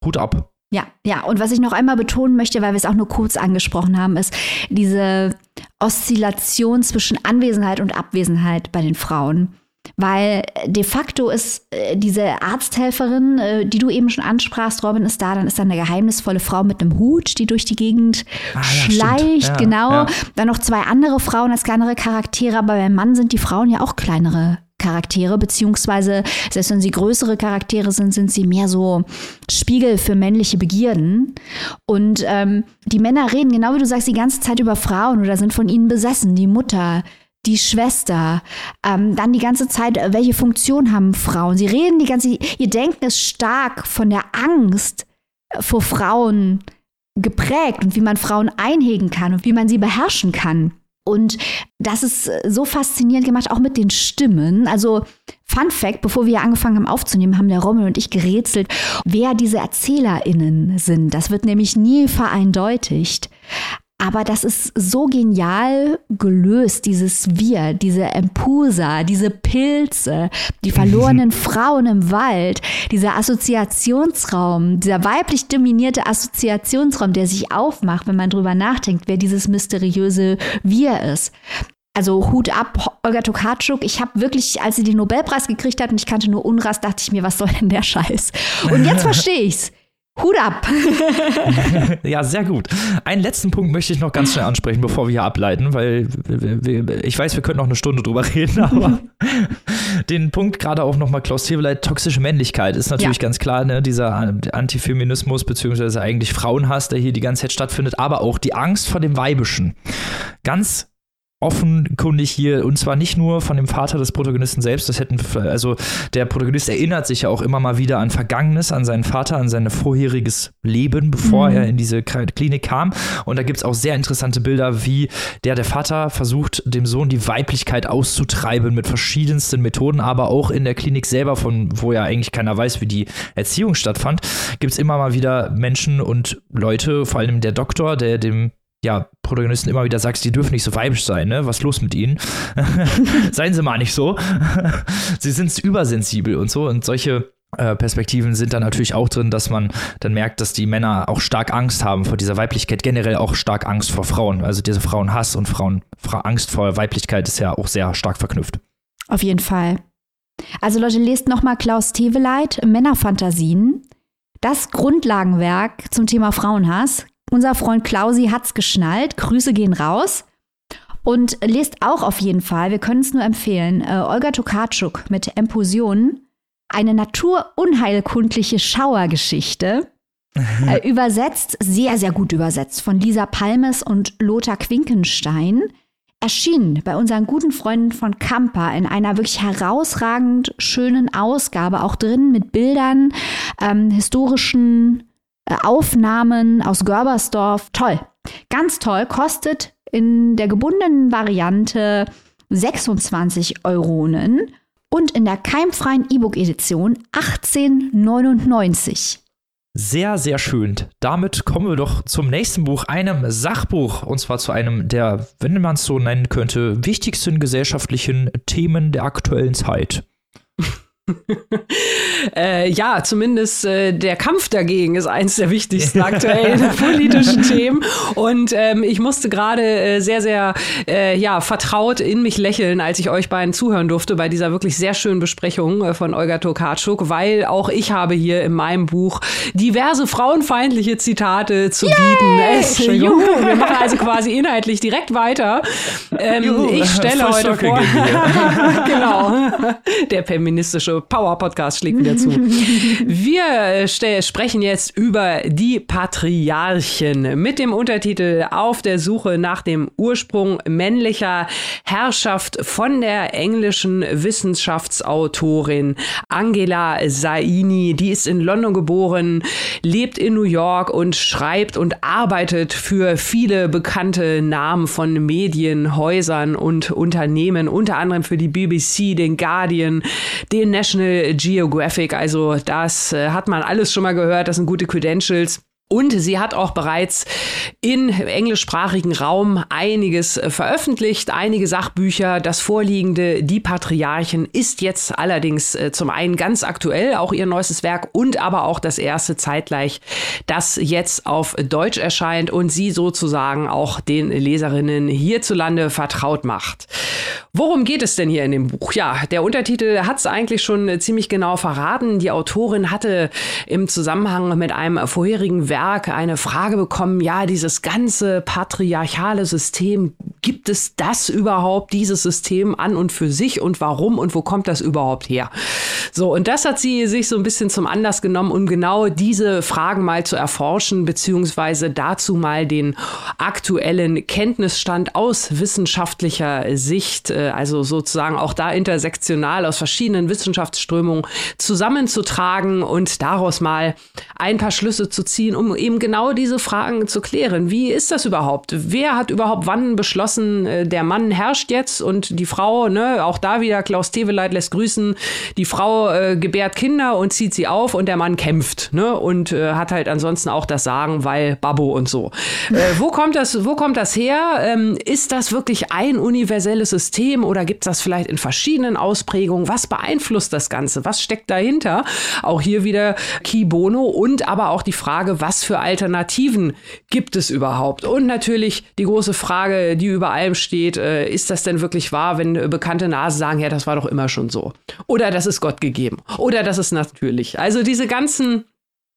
Hut ab. Ja, ja, und was ich noch einmal betonen möchte, weil wir es auch nur kurz angesprochen haben, ist diese Oszillation zwischen Anwesenheit und Abwesenheit bei den Frauen. Weil de facto ist äh, diese Arzthelferin, äh, die du eben schon ansprachst, Robin ist da, dann ist da eine geheimnisvolle Frau mit einem Hut, die durch die Gegend ah, schleicht, ja, genau. Ja. Dann noch zwei andere Frauen als kleinere Charaktere, aber beim Mann sind die Frauen ja auch kleinere Charaktere, beziehungsweise selbst wenn sie größere Charaktere sind, sind sie mehr so Spiegel für männliche Begierden. Und ähm, die Männer reden, genau wie du sagst, die ganze Zeit über Frauen oder sind von ihnen besessen. Die Mutter, die Schwester, ähm, dann die ganze Zeit, äh, welche Funktion haben Frauen? Sie reden die ganze, ihr Denken ist stark von der Angst äh, vor Frauen geprägt und wie man Frauen einhegen kann und wie man sie beherrschen kann. Und das ist äh, so faszinierend gemacht, auch mit den Stimmen. Also, Fun Fact, bevor wir angefangen haben aufzunehmen, haben der Rommel und ich gerätselt, wer diese ErzählerInnen sind. Das wird nämlich nie vereindeutigt. Aber das ist so genial gelöst, dieses Wir, diese Empusa, diese Pilze, die verlorenen Frauen im Wald, dieser Assoziationsraum, dieser weiblich dominierte Assoziationsraum, der sich aufmacht, wenn man drüber nachdenkt, wer dieses mysteriöse Wir ist. Also Hut ab, Olga Tokarczuk. Ich habe wirklich, als sie den Nobelpreis gekriegt hat und ich kannte nur Unrast, dachte ich mir, was soll denn der Scheiß? Und jetzt verstehe ich's Hut ab! ja, sehr gut. Einen letzten Punkt möchte ich noch ganz schnell ansprechen, bevor wir hier ableiten, weil ich weiß, wir könnten noch eine Stunde drüber reden, aber den Punkt gerade auch nochmal Klaus Teweleit, toxische Männlichkeit ist natürlich ja. ganz klar, ne, dieser Antifeminismus beziehungsweise eigentlich Frauenhass, der hier die ganze Zeit stattfindet, aber auch die Angst vor dem Weibischen. Ganz offenkundig hier und zwar nicht nur von dem Vater des Protagonisten selbst, das hätten also der Protagonist erinnert sich ja auch immer mal wieder an Vergangenes, an seinen Vater, an sein vorheriges Leben, bevor mhm. er in diese Klinik kam und da gibt es auch sehr interessante Bilder, wie der der Vater versucht dem Sohn die Weiblichkeit auszutreiben mit verschiedensten Methoden, aber auch in der Klinik selber von wo ja eigentlich keiner weiß, wie die Erziehung stattfand, gibt es immer mal wieder Menschen und Leute, vor allem der Doktor, der dem ja, Protagonisten immer wieder sagst, die dürfen nicht so weibisch sein, ne? Was ist los mit ihnen? Seien sie mal nicht so. sie sind übersensibel und so. Und solche äh, Perspektiven sind dann natürlich auch drin, dass man dann merkt, dass die Männer auch stark Angst haben vor dieser Weiblichkeit, generell auch stark Angst vor Frauen. Also diese Frauenhass und Frauen Angst vor Weiblichkeit ist ja auch sehr stark verknüpft. Auf jeden Fall. Also Leute, lest nochmal Klaus Teweleit, Männerfantasien. Das Grundlagenwerk zum Thema Frauenhass unser Freund Klausi hat's geschnallt. Grüße gehen raus. Und lest auch auf jeden Fall, wir können es nur empfehlen, äh, Olga Tokarczuk mit Emposion, eine naturunheilkundliche Schauergeschichte. äh, übersetzt, sehr, sehr gut übersetzt, von Lisa Palmes und Lothar Quinkenstein. Erschienen bei unseren guten Freunden von Kampa in einer wirklich herausragend schönen Ausgabe, auch drin mit Bildern, ähm, historischen äh, Aufnahmen aus Görbersdorf. Toll. Ganz toll. Kostet in der gebundenen Variante 26 Euronen und in der keimfreien E-Book-Edition 18,99. Sehr, sehr schön. Damit kommen wir doch zum nächsten Buch, einem Sachbuch, und zwar zu einem der, wenn man es so nennen könnte, wichtigsten gesellschaftlichen Themen der aktuellen Zeit. äh, ja, zumindest äh, der Kampf dagegen ist eines der wichtigsten aktuellen politischen Themen. Und ähm, ich musste gerade äh, sehr, sehr äh, ja, vertraut in mich lächeln, als ich euch beiden zuhören durfte bei dieser wirklich sehr schönen Besprechung äh, von Olga Tokarczuk, weil auch ich habe hier in meinem Buch diverse frauenfeindliche Zitate zu Yay! bieten. Es, juhu, wir machen also quasi inhaltlich direkt weiter. Ähm, ich stelle heute vor, genau, der feministische Power-Podcast schlägt wieder zu. Wir äh, sprechen jetzt über die Patriarchen mit dem Untertitel Auf der Suche nach dem Ursprung männlicher Herrschaft von der englischen Wissenschaftsautorin Angela Saini. Die ist in London geboren, lebt in New York und schreibt und arbeitet für viele bekannte Namen von Medienhäusern und Unternehmen, unter anderem für die BBC, den Guardian, den National National Geographic. Also das äh, hat man alles schon mal gehört. Das sind gute Credentials. Und sie hat auch bereits in englischsprachigen Raum einiges äh, veröffentlicht, einige Sachbücher. Das vorliegende Die Patriarchen ist jetzt allerdings äh, zum einen ganz aktuell, auch ihr neuestes Werk und aber auch das erste zeitgleich, das jetzt auf Deutsch erscheint und sie sozusagen auch den Leserinnen hierzulande vertraut macht. Worum geht es denn hier in dem Buch? Ja, der Untertitel hat es eigentlich schon äh, ziemlich genau verraten. Die Autorin hatte im Zusammenhang mit einem vorherigen Werk Werk eine Frage bekommen, ja, dieses ganze patriarchale System, gibt es das überhaupt, dieses System an und für sich und warum und wo kommt das überhaupt her? So, und das hat sie sich so ein bisschen zum Anlass genommen, um genau diese Fragen mal zu erforschen, beziehungsweise dazu mal den aktuellen Kenntnisstand aus wissenschaftlicher Sicht, äh, also sozusagen auch da intersektional aus verschiedenen Wissenschaftsströmungen zusammenzutragen und daraus mal ein paar Schlüsse zu ziehen, um eben genau diese Fragen zu klären. Wie ist das überhaupt? Wer hat überhaupt wann beschlossen, äh, der Mann herrscht jetzt und die Frau, ne, auch da wieder Klaus Teveleit lässt grüßen, die Frau äh, gebärt Kinder und zieht sie auf und der Mann kämpft, ne, und äh, hat halt ansonsten auch das Sagen, weil Babbo und so. äh, wo kommt das, wo kommt das her? Ähm, ist das wirklich ein universelles System oder gibt es das vielleicht in verschiedenen Ausprägungen? Was beeinflusst das Ganze? Was steckt dahinter? Auch hier wieder Ki Bono und aber auch die Frage, was für Alternativen gibt es überhaupt? Und natürlich die große Frage, die über allem steht, äh, ist das denn wirklich wahr, wenn äh, bekannte Nasen sagen, ja, das war doch immer schon so? Oder das ist Gott gegeben? Oder das ist natürlich? Also diese ganzen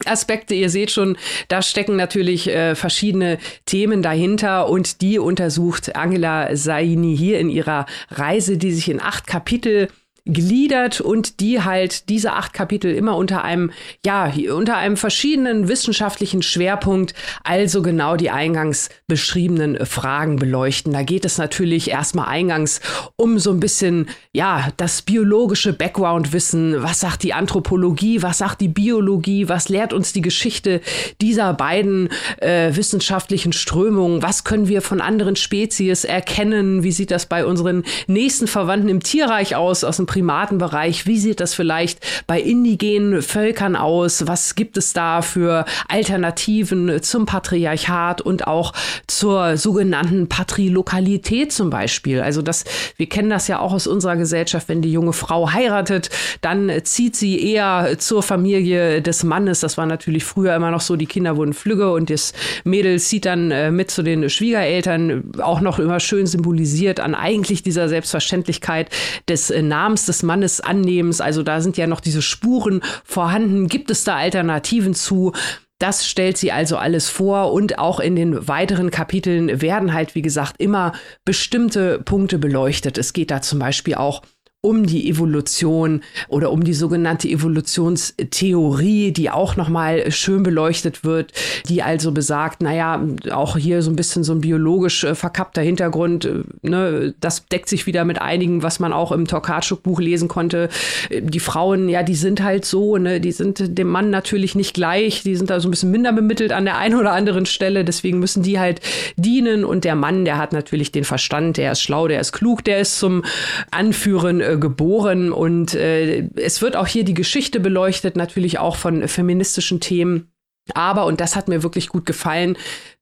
Aspekte. Ihr seht schon, da stecken natürlich äh, verschiedene Themen dahinter und die untersucht Angela Saini hier in ihrer Reise, die sich in acht Kapitel gliedert und die halt diese acht Kapitel immer unter einem, ja, unter einem verschiedenen wissenschaftlichen Schwerpunkt, also genau die eingangs beschriebenen Fragen beleuchten. Da geht es natürlich erstmal eingangs um so ein bisschen, ja, das biologische Background-Wissen. Was sagt die Anthropologie? Was sagt die Biologie? Was lehrt uns die Geschichte dieser beiden äh, wissenschaftlichen Strömungen? Was können wir von anderen Spezies erkennen? Wie sieht das bei unseren nächsten Verwandten im Tierreich aus, aus dem Primatenbereich? Wie sieht das vielleicht bei indigenen Völkern aus? Was gibt es da für Alternativen zum Patriarchat und auch zur sogenannten Patrilokalität zum Beispiel? Also das, wir kennen das ja auch aus unserer Gesellschaft, wenn die junge Frau heiratet, dann zieht sie eher zur Familie des Mannes. Das war natürlich früher immer noch so, die Kinder wurden flügge und das Mädel zieht dann äh, mit zu den Schwiegereltern, auch noch immer schön symbolisiert an eigentlich dieser Selbstverständlichkeit des äh, Namens des Mannes annehmens. Also da sind ja noch diese Spuren vorhanden. Gibt es da Alternativen zu? Das stellt sie also alles vor und auch in den weiteren Kapiteln werden halt, wie gesagt, immer bestimmte Punkte beleuchtet. Es geht da zum Beispiel auch um die Evolution oder um die sogenannte Evolutionstheorie, die auch nochmal schön beleuchtet wird, die also besagt, naja, auch hier so ein bisschen so ein biologisch äh, verkappter Hintergrund, äh, ne, das deckt sich wieder mit einigen, was man auch im Tokarczuk-Buch lesen konnte. Äh, die Frauen, ja, die sind halt so, ne, die sind dem Mann natürlich nicht gleich, die sind da so ein bisschen minder bemittelt an der einen oder anderen Stelle, deswegen müssen die halt dienen und der Mann, der hat natürlich den Verstand, der ist schlau, der ist klug, der ist zum Anführen geboren und äh, es wird auch hier die Geschichte beleuchtet, natürlich auch von feministischen Themen. Aber, und das hat mir wirklich gut gefallen,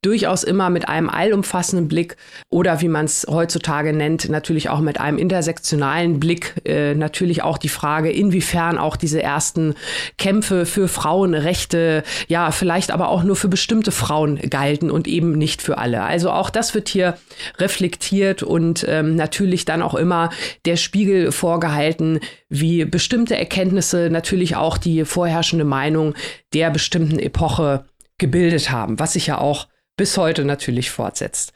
durchaus immer mit einem allumfassenden Blick oder wie man es heutzutage nennt, natürlich auch mit einem intersektionalen Blick. Äh, natürlich auch die Frage, inwiefern auch diese ersten Kämpfe für Frauenrechte, ja, vielleicht aber auch nur für bestimmte Frauen galten und eben nicht für alle. Also auch das wird hier reflektiert und ähm, natürlich dann auch immer der Spiegel vorgehalten, wie bestimmte Erkenntnisse natürlich auch die vorherrschende Meinung der bestimmten Epoche gebildet haben, was sich ja auch bis heute natürlich fortsetzt.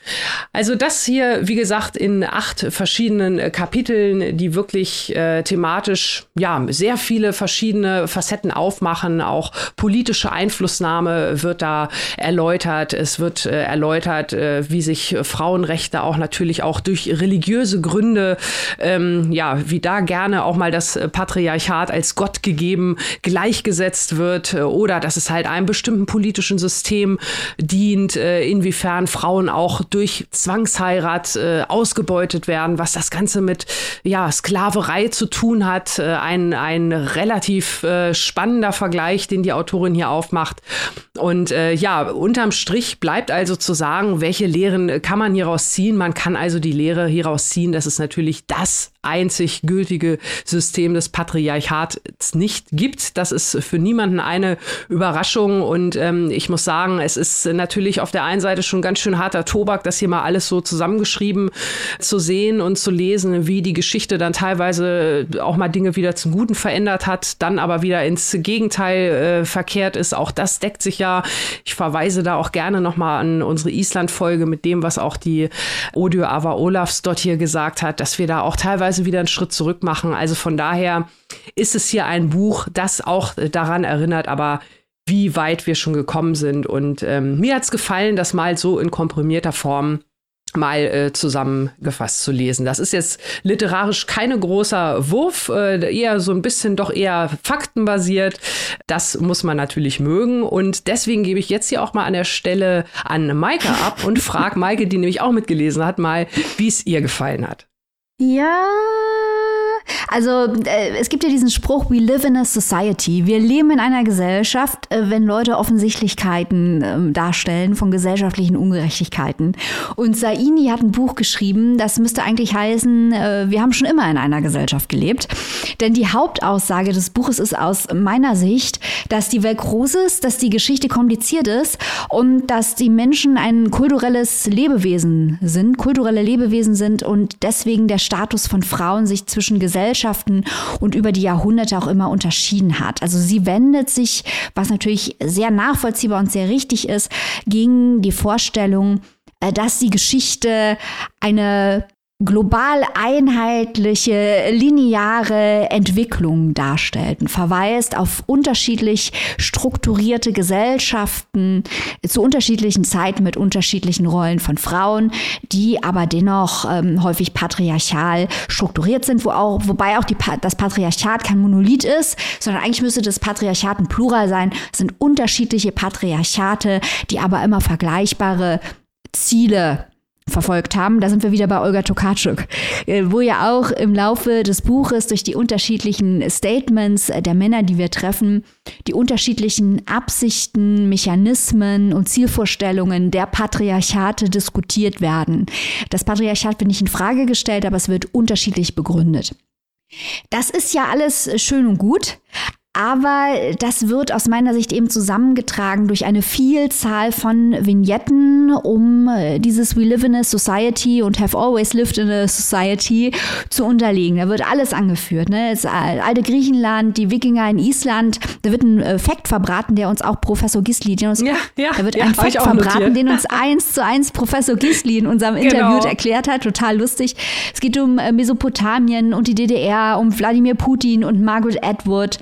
Also das hier, wie gesagt, in acht verschiedenen äh, Kapiteln, die wirklich äh, thematisch ja sehr viele verschiedene Facetten aufmachen. Auch politische Einflussnahme wird da erläutert. Es wird äh, erläutert, äh, wie sich Frauenrechte auch natürlich auch durch religiöse Gründe, ähm, ja, wie da gerne auch mal das Patriarchat als Gott gegeben gleichgesetzt wird äh, oder dass es halt einem bestimmten politischen System dient äh, inwiefern Frauen auch durch Zwangsheirat äh, ausgebeutet werden, was das Ganze mit ja, Sklaverei zu tun hat. Äh, ein, ein relativ äh, spannender Vergleich, den die Autorin hier aufmacht. Und äh, ja, unterm Strich bleibt also zu sagen, welche Lehren kann man hieraus ziehen? Man kann also die Lehre hieraus ziehen, dass es natürlich das einzig gültige System des Patriarchats nicht gibt. Das ist für niemanden eine Überraschung. Und ähm, ich muss sagen, es ist natürlich auf der einen Seite schon ganz schön harter Tobak, das hier mal alles so zusammengeschrieben zu sehen und zu lesen, wie die Geschichte dann teilweise auch mal Dinge wieder zum Guten verändert hat, dann aber wieder ins Gegenteil äh, verkehrt ist. Auch das deckt sich ja. Ich verweise da auch gerne nochmal an unsere Island-Folge mit dem, was auch die Odio Ava Olafs dort hier gesagt hat, dass wir da auch teilweise teilweise wieder einen Schritt zurück machen. Also von daher ist es hier ein Buch, das auch daran erinnert, aber wie weit wir schon gekommen sind. Und ähm, mir hat es gefallen, das mal so in komprimierter Form mal äh, zusammengefasst zu lesen. Das ist jetzt literarisch keine großer Wurf, äh, eher so ein bisschen doch eher faktenbasiert. Das muss man natürlich mögen und deswegen gebe ich jetzt hier auch mal an der Stelle an Maike ab und frage Maike, die nämlich auch mitgelesen hat, mal, wie es ihr gefallen hat. Ja, also äh, es gibt ja diesen Spruch, we live in a society. Wir leben in einer Gesellschaft, äh, wenn Leute Offensichtlichkeiten äh, darstellen von gesellschaftlichen Ungerechtigkeiten. Und Saini hat ein Buch geschrieben, das müsste eigentlich heißen, äh, wir haben schon immer in einer Gesellschaft gelebt. Denn die Hauptaussage des Buches ist aus meiner Sicht, dass die Welt groß ist, dass die Geschichte kompliziert ist und dass die Menschen ein kulturelles Lebewesen sind, kulturelle Lebewesen sind und deswegen der Status von Frauen sich zwischen Gesellschaften und über die Jahrhunderte auch immer unterschieden hat. Also sie wendet sich, was natürlich sehr nachvollziehbar und sehr richtig ist, gegen die Vorstellung, äh, dass die Geschichte eine global einheitliche, lineare Entwicklung darstellt und verweist auf unterschiedlich strukturierte Gesellschaften zu unterschiedlichen Zeiten mit unterschiedlichen Rollen von Frauen, die aber dennoch ähm, häufig patriarchal strukturiert sind, wo auch, wobei auch die, das Patriarchat kein Monolith ist, sondern eigentlich müsste das Patriarchat ein Plural sein. Es sind unterschiedliche Patriarchate, die aber immer vergleichbare Ziele verfolgt haben. Da sind wir wieder bei Olga Tokarczuk, äh, wo ja auch im Laufe des Buches durch die unterschiedlichen Statements der Männer, die wir treffen, die unterschiedlichen Absichten, Mechanismen und Zielvorstellungen der Patriarchate diskutiert werden. Das Patriarchat wird nicht in Frage gestellt, aber es wird unterschiedlich begründet. Das ist ja alles schön und gut, aber das wird aus meiner Sicht eben zusammengetragen durch eine Vielzahl von Vignetten, um äh, dieses We live in a society und have always lived in a society zu unterlegen. Da wird alles angeführt. Ne? Das alte Griechenland, die Wikinger in Island. Da wird ein äh, Fakt verbraten, der uns auch Professor Gisli, den uns, ja, ja, da wird ja, ein Fakt verbraten, den uns eins zu eins Professor Gisli in unserem genau. Interview erklärt hat. Total lustig. Es geht um äh, Mesopotamien und die DDR, um Wladimir Putin und Margaret Atwood.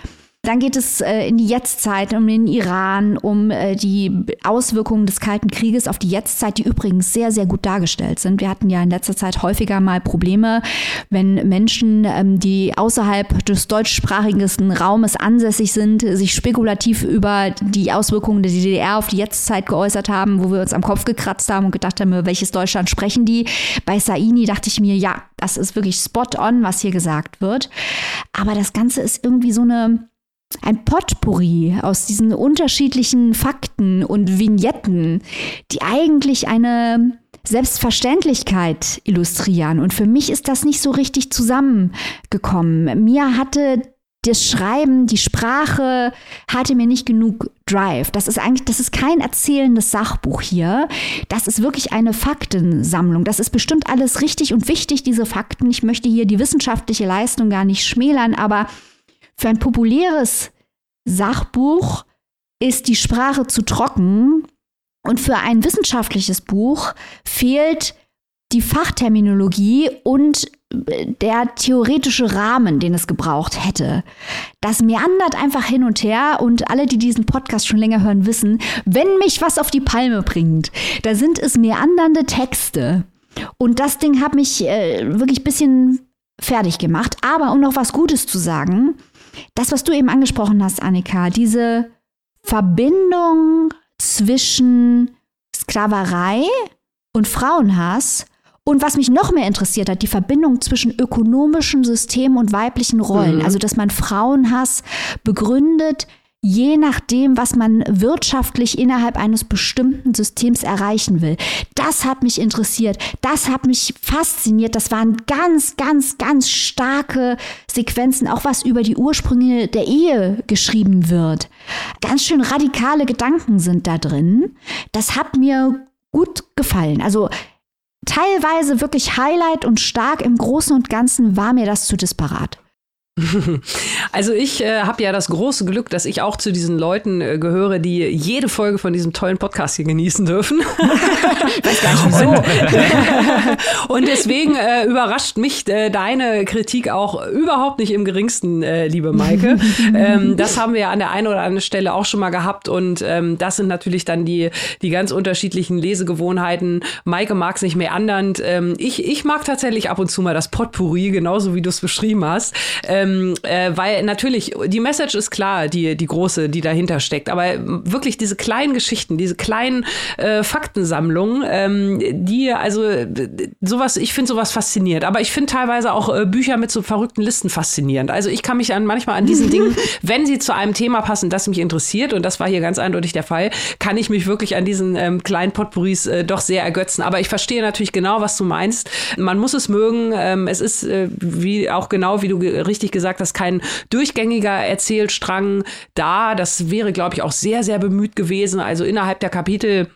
Dann geht es äh, in die Jetztzeit, um den Iran, um äh, die Auswirkungen des Kalten Krieges auf die Jetztzeit, die übrigens sehr, sehr gut dargestellt sind. Wir hatten ja in letzter Zeit häufiger mal Probleme, wenn Menschen, ähm, die außerhalb des deutschsprachigen Raumes ansässig sind, sich spekulativ über die Auswirkungen der DDR auf die Jetztzeit geäußert haben, wo wir uns am Kopf gekratzt haben und gedacht haben, welches Deutschland sprechen die. Bei Saini dachte ich mir, ja, das ist wirklich spot on, was hier gesagt wird. Aber das Ganze ist irgendwie so eine ein Potpourri aus diesen unterschiedlichen Fakten und Vignetten, die eigentlich eine Selbstverständlichkeit illustrieren. Und für mich ist das nicht so richtig zusammengekommen. Mir hatte das Schreiben, die Sprache hatte mir nicht genug Drive. Das ist eigentlich, das ist kein erzählendes Sachbuch hier. Das ist wirklich eine Faktensammlung. Das ist bestimmt alles richtig und wichtig, diese Fakten. Ich möchte hier die wissenschaftliche Leistung gar nicht schmälern, aber für ein populäres Sachbuch ist die Sprache zu trocken und für ein wissenschaftliches Buch fehlt die Fachterminologie und der theoretische Rahmen, den es gebraucht hätte. Das meandert einfach hin und her und alle, die diesen Podcast schon länger hören, wissen, wenn mich was auf die Palme bringt, da sind es meandernde Texte. Und das Ding hat mich äh, wirklich ein bisschen fertig gemacht. Aber um noch was Gutes zu sagen, das, was du eben angesprochen hast, Annika, diese Verbindung zwischen Sklaverei und Frauenhass und was mich noch mehr interessiert hat, die Verbindung zwischen ökonomischen Systemen und weiblichen Rollen. Mhm. Also, dass man Frauenhass begründet je nachdem, was man wirtschaftlich innerhalb eines bestimmten Systems erreichen will. Das hat mich interessiert, das hat mich fasziniert. Das waren ganz, ganz, ganz starke Sequenzen, auch was über die Ursprünge der Ehe geschrieben wird. Ganz schön radikale Gedanken sind da drin. Das hat mir gut gefallen. Also teilweise wirklich Highlight und stark im Großen und Ganzen war mir das zu disparat. Also ich äh, habe ja das große Glück, dass ich auch zu diesen Leuten äh, gehöre, die jede Folge von diesem tollen Podcast hier genießen dürfen. Weiß gar nicht wieso. Und deswegen äh, überrascht mich äh, deine Kritik auch überhaupt nicht im geringsten, äh, liebe Maike. ähm, das haben wir ja an der einen oder anderen Stelle auch schon mal gehabt und ähm, das sind natürlich dann die, die ganz unterschiedlichen Lesegewohnheiten. Maike mag es nicht mehr andernd. Ähm, ich, ich mag tatsächlich ab und zu mal das Potpourri, genauso wie du es beschrieben hast. Ähm, ähm, äh, weil natürlich, die Message ist klar, die, die große, die dahinter steckt. Aber wirklich diese kleinen Geschichten, diese kleinen äh, Faktensammlungen, ähm, die, also sowas, ich finde sowas faszinierend. Aber ich finde teilweise auch äh, Bücher mit so verrückten Listen faszinierend. Also ich kann mich an manchmal an diesen Dingen, wenn sie zu einem Thema passen, das mich interessiert, und das war hier ganz eindeutig der Fall, kann ich mich wirklich an diesen ähm, kleinen Potpourris äh, doch sehr ergötzen. Aber ich verstehe natürlich genau, was du meinst. Man muss es mögen. Ähm, es ist, äh, wie auch genau, wie du richtig gesagt, dass kein durchgängiger Erzählstrang da. Das wäre, glaube ich, auch sehr, sehr bemüht gewesen. Also innerhalb der Kapitel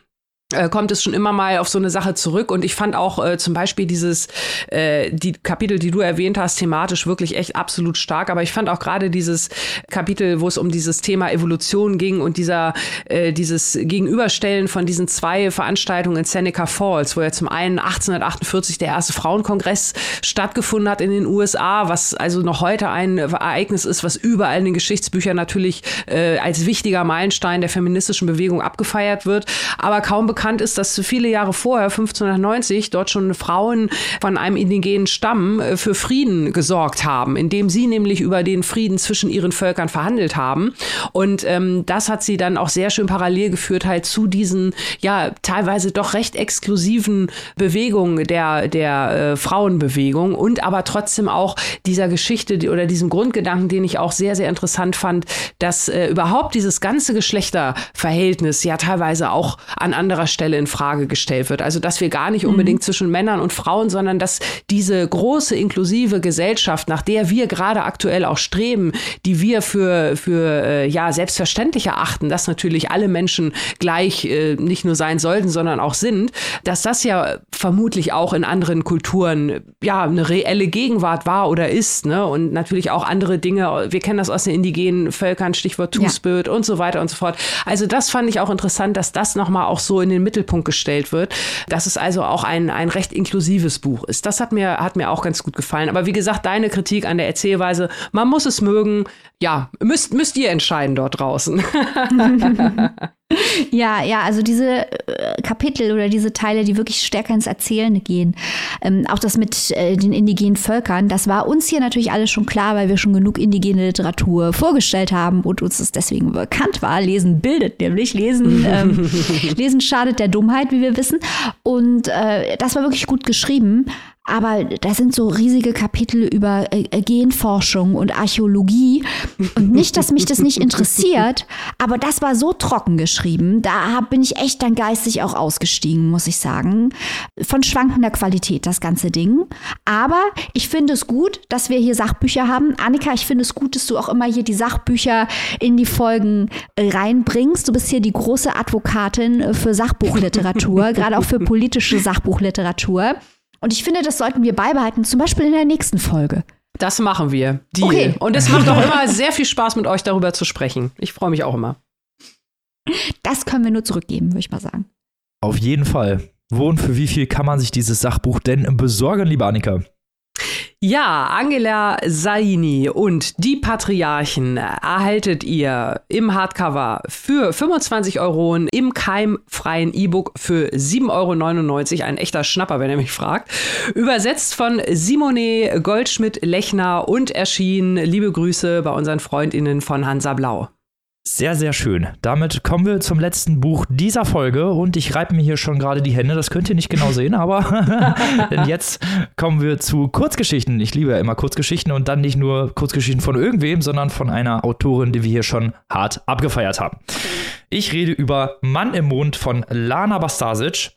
äh, kommt es schon immer mal auf so eine Sache zurück. Und ich fand auch äh, zum Beispiel dieses, äh, die Kapitel, die du erwähnt hast, thematisch wirklich echt absolut stark. Aber ich fand auch gerade dieses Kapitel, wo es um dieses Thema Evolution ging und dieser, äh, dieses Gegenüberstellen von diesen zwei Veranstaltungen in Seneca Falls, wo ja zum einen 1848 der erste Frauenkongress stattgefunden hat in den USA, was also noch heute ein Ereignis ist, was überall in den Geschichtsbüchern natürlich äh, als wichtiger Meilenstein der feministischen Bewegung abgefeiert wird, aber kaum bekannt bekannt ist, dass viele Jahre vorher, 1590, dort schon Frauen von einem indigenen Stamm äh, für Frieden gesorgt haben, indem sie nämlich über den Frieden zwischen ihren Völkern verhandelt haben. Und ähm, das hat sie dann auch sehr schön parallel geführt halt zu diesen, ja, teilweise doch recht exklusiven Bewegungen der, der äh, Frauenbewegung und aber trotzdem auch dieser Geschichte oder diesem Grundgedanken, den ich auch sehr, sehr interessant fand, dass äh, überhaupt dieses ganze Geschlechterverhältnis ja teilweise auch an anderer Stelle in Frage gestellt wird. Also dass wir gar nicht unbedingt mhm. zwischen Männern und Frauen, sondern dass diese große inklusive Gesellschaft, nach der wir gerade aktuell auch streben, die wir für für äh, ja selbstverständlich erachten, dass natürlich alle Menschen gleich äh, nicht nur sein sollten, sondern auch sind, dass das ja vermutlich auch in anderen Kulturen ja eine reelle Gegenwart war oder ist, ne? Und natürlich auch andere Dinge. Wir kennen das aus den indigenen Völkern, Stichwort Two-Spirit ja. und so weiter und so fort. Also das fand ich auch interessant, dass das nochmal auch so in den Mittelpunkt gestellt wird, dass es also auch ein, ein recht inklusives Buch ist. Das hat mir, hat mir auch ganz gut gefallen. Aber wie gesagt, deine Kritik an der Erzählweise, man muss es mögen. Ja, müsst, müsst ihr entscheiden dort draußen. Ja, ja, also diese äh, Kapitel oder diese Teile, die wirklich stärker ins Erzählende gehen. Ähm, auch das mit äh, den indigenen Völkern, das war uns hier natürlich alles schon klar, weil wir schon genug indigene Literatur vorgestellt haben und uns das deswegen bekannt war. Lesen bildet nämlich, lesen, ähm, lesen schadet der Dummheit, wie wir wissen. Und äh, das war wirklich gut geschrieben. Aber da sind so riesige Kapitel über äh, äh, Genforschung und Archäologie. Und nicht, dass mich das nicht interessiert, aber das war so trocken geschrieben. Da bin ich echt dann geistig auch ausgestiegen, muss ich sagen. Von schwankender Qualität, das ganze Ding. Aber ich finde es gut, dass wir hier Sachbücher haben. Annika, ich finde es gut, dass du auch immer hier die Sachbücher in die Folgen äh, reinbringst. Du bist hier die große Advokatin für Sachbuchliteratur, gerade auch für politische Sachbuchliteratur. Und ich finde, das sollten wir beibehalten, zum Beispiel in der nächsten Folge. Das machen wir. Deal. Okay. Und es macht auch immer sehr viel Spaß, mit euch darüber zu sprechen. Ich freue mich auch immer. Das können wir nur zurückgeben, würde ich mal sagen. Auf jeden Fall. Wo und für wie viel kann man sich dieses Sachbuch denn besorgen, lieber Annika? Ja, Angela Saini und die Patriarchen erhaltet ihr im Hardcover für 25 Euro im keimfreien E-Book für 7,99 Euro. Ein echter Schnapper, wenn ihr mich fragt. Übersetzt von Simone Goldschmidt-Lechner und erschienen, liebe Grüße bei unseren FreundInnen von Hansa Blau. Sehr, sehr schön. Damit kommen wir zum letzten Buch dieser Folge und ich reibe mir hier schon gerade die Hände. Das könnt ihr nicht genau sehen, aber jetzt kommen wir zu Kurzgeschichten. Ich liebe ja immer Kurzgeschichten und dann nicht nur Kurzgeschichten von irgendwem, sondern von einer Autorin, die wir hier schon hart abgefeiert haben. Ich rede über Mann im Mond von Lana Bastasic.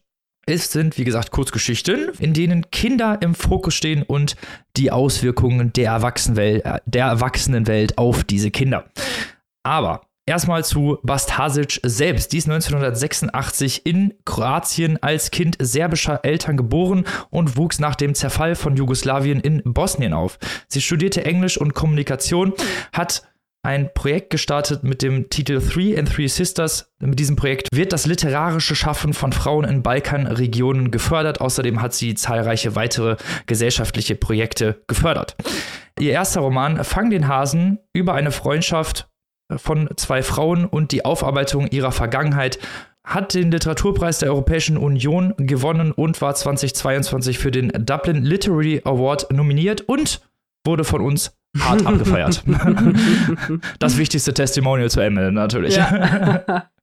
Es sind, wie gesagt, Kurzgeschichten, in denen Kinder im Fokus stehen und die Auswirkungen der Erwachsenenwelt, der Erwachsenenwelt auf diese Kinder. Aber Erstmal zu Bastasic selbst. Die ist 1986 in Kroatien als Kind serbischer Eltern geboren und wuchs nach dem Zerfall von Jugoslawien in Bosnien auf. Sie studierte Englisch und Kommunikation, hat ein Projekt gestartet mit dem Titel Three and Three Sisters. Mit diesem Projekt wird das literarische Schaffen von Frauen in Balkanregionen gefördert. Außerdem hat sie zahlreiche weitere gesellschaftliche Projekte gefördert. Ihr erster Roman Fang den Hasen über eine Freundschaft von zwei Frauen und die Aufarbeitung ihrer Vergangenheit hat den Literaturpreis der Europäischen Union gewonnen und war 2022 für den Dublin Literary Award nominiert und wurde von uns hart abgefeiert. das wichtigste Testimonial zu Ende natürlich. Ja.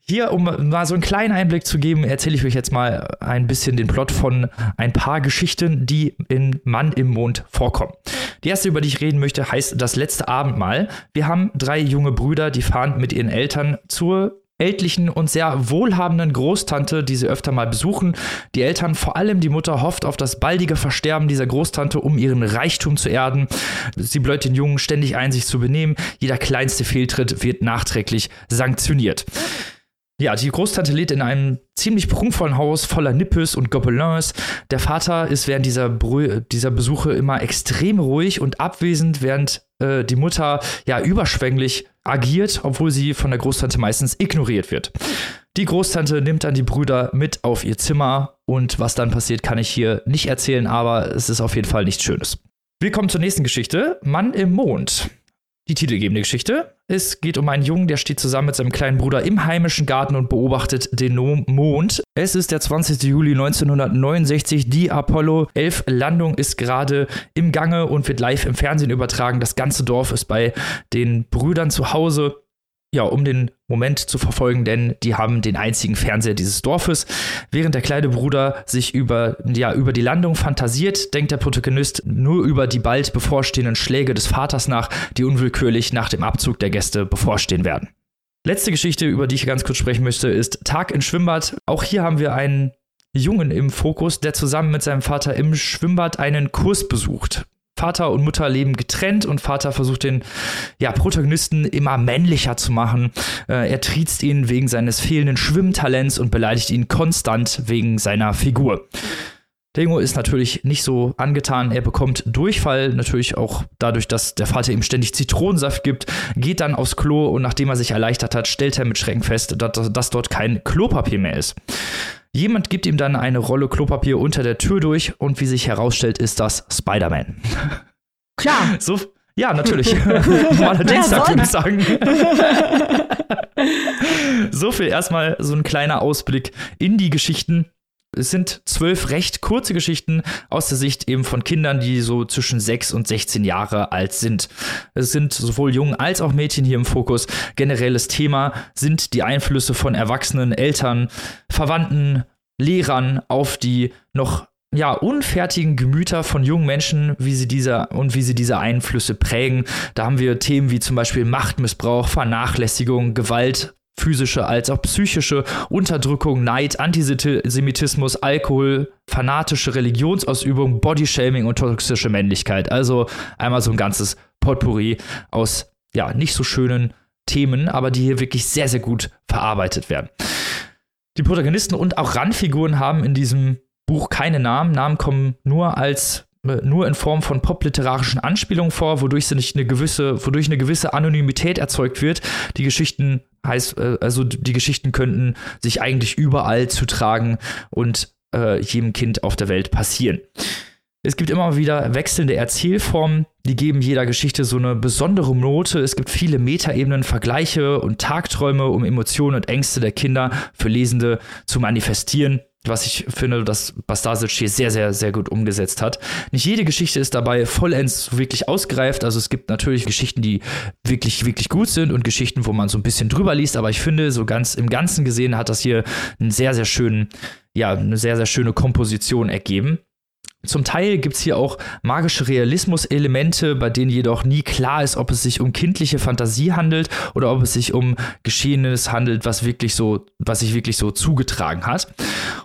Hier, um mal so einen kleinen Einblick zu geben, erzähle ich euch jetzt mal ein bisschen den Plot von ein paar Geschichten, die in Mann im Mond vorkommen. Die erste, über die ich reden möchte, heißt Das letzte Abendmahl. Wir haben drei junge Brüder, die fahren mit ihren Eltern zur ältlichen und sehr wohlhabenden Großtante, die sie öfter mal besuchen. Die Eltern, vor allem die Mutter, hofft auf das baldige Versterben dieser Großtante, um ihren Reichtum zu erden. Sie bläut den Jungen ständig ein, sich zu benehmen. Jeder kleinste Fehltritt wird nachträglich sanktioniert. Ja, die Großtante lebt in einem ziemlich prunkvollen Haus voller Nippes und Gobelins. Der Vater ist während dieser, dieser Besuche immer extrem ruhig und abwesend, während äh, die Mutter ja überschwänglich agiert, obwohl sie von der Großtante meistens ignoriert wird. Die Großtante nimmt dann die Brüder mit auf ihr Zimmer und was dann passiert, kann ich hier nicht erzählen, aber es ist auf jeden Fall nichts Schönes. Wir kommen zur nächsten Geschichte. Mann im Mond die titelgebende Geschichte. Es geht um einen Jungen, der steht zusammen mit seinem kleinen Bruder im heimischen Garten und beobachtet den Mond. Es ist der 20. Juli 1969. Die Apollo 11 Landung ist gerade im Gange und wird live im Fernsehen übertragen. Das ganze Dorf ist bei den Brüdern zu Hause ja, um den Moment zu verfolgen, denn die haben den einzigen Fernseher dieses Dorfes. Während der kleine Bruder sich über, ja, über die Landung fantasiert, denkt der Protagonist nur über die bald bevorstehenden Schläge des Vaters nach, die unwillkürlich nach dem Abzug der Gäste bevorstehen werden. Letzte Geschichte, über die ich ganz kurz sprechen möchte, ist Tag in Schwimmbad. Auch hier haben wir einen Jungen im Fokus, der zusammen mit seinem Vater im Schwimmbad einen Kurs besucht. Vater und Mutter leben getrennt und Vater versucht den ja, Protagonisten immer männlicher zu machen. Äh, er triezt ihn wegen seines fehlenden Schwimmtalents und beleidigt ihn konstant wegen seiner Figur. Junge ist natürlich nicht so angetan. Er bekommt Durchfall, natürlich auch dadurch, dass der Vater ihm ständig Zitronensaft gibt, geht dann aufs Klo und nachdem er sich erleichtert hat, stellt er mit Schrecken fest, dass, dass dort kein Klopapier mehr ist. Jemand gibt ihm dann eine Rolle Klopapier unter der Tür durch und wie sich herausstellt, ist das Spider-Man. Klar. So, ja, natürlich. Normaler Dienstag, würde ich sagen. so viel erstmal so ein kleiner Ausblick in die Geschichten, es sind zwölf recht kurze Geschichten aus der Sicht eben von Kindern, die so zwischen sechs und 16 Jahre alt sind. Es sind sowohl Jungen als auch Mädchen hier im Fokus. Generelles Thema sind die Einflüsse von Erwachsenen, Eltern, Verwandten, Lehrern auf die noch ja, unfertigen Gemüter von jungen Menschen, wie sie diese und wie sie diese Einflüsse prägen. Da haben wir Themen wie zum Beispiel Machtmissbrauch, Vernachlässigung, Gewalt, physische als auch psychische Unterdrückung, Neid, Antisemitismus, Alkohol, fanatische Religionsausübung, Bodyshaming und toxische Männlichkeit. Also einmal so ein ganzes Potpourri aus ja, nicht so schönen Themen, aber die hier wirklich sehr, sehr gut verarbeitet werden. Die Protagonisten und auch Randfiguren haben in diesem Buch keine Namen. Namen kommen nur als äh, nur in Form von popliterarischen Anspielungen vor, wodurch nicht eine gewisse, wodurch eine gewisse Anonymität erzeugt wird. Die Geschichten heißt, äh, also die Geschichten könnten sich eigentlich überall zutragen und äh, jedem Kind auf der Welt passieren. Es gibt immer wieder wechselnde Erzählformen, die geben jeder Geschichte so eine besondere Note. Es gibt viele Metaebenen, Vergleiche und Tagträume, um Emotionen und Ängste der Kinder für Lesende zu manifestieren was ich finde, dass Bastasic hier sehr, sehr, sehr gut umgesetzt hat. Nicht jede Geschichte ist dabei vollends wirklich ausgereift. Also es gibt natürlich Geschichten, die wirklich, wirklich gut sind und Geschichten, wo man so ein bisschen drüber liest. Aber ich finde, so ganz im Ganzen gesehen hat das hier einen sehr, sehr schönen, ja, eine sehr, sehr schöne Komposition ergeben. Zum Teil gibt es hier auch magische Realismus-Elemente, bei denen jedoch nie klar ist, ob es sich um kindliche Fantasie handelt oder ob es sich um Geschehenes handelt, was wirklich so, was sich wirklich so zugetragen hat.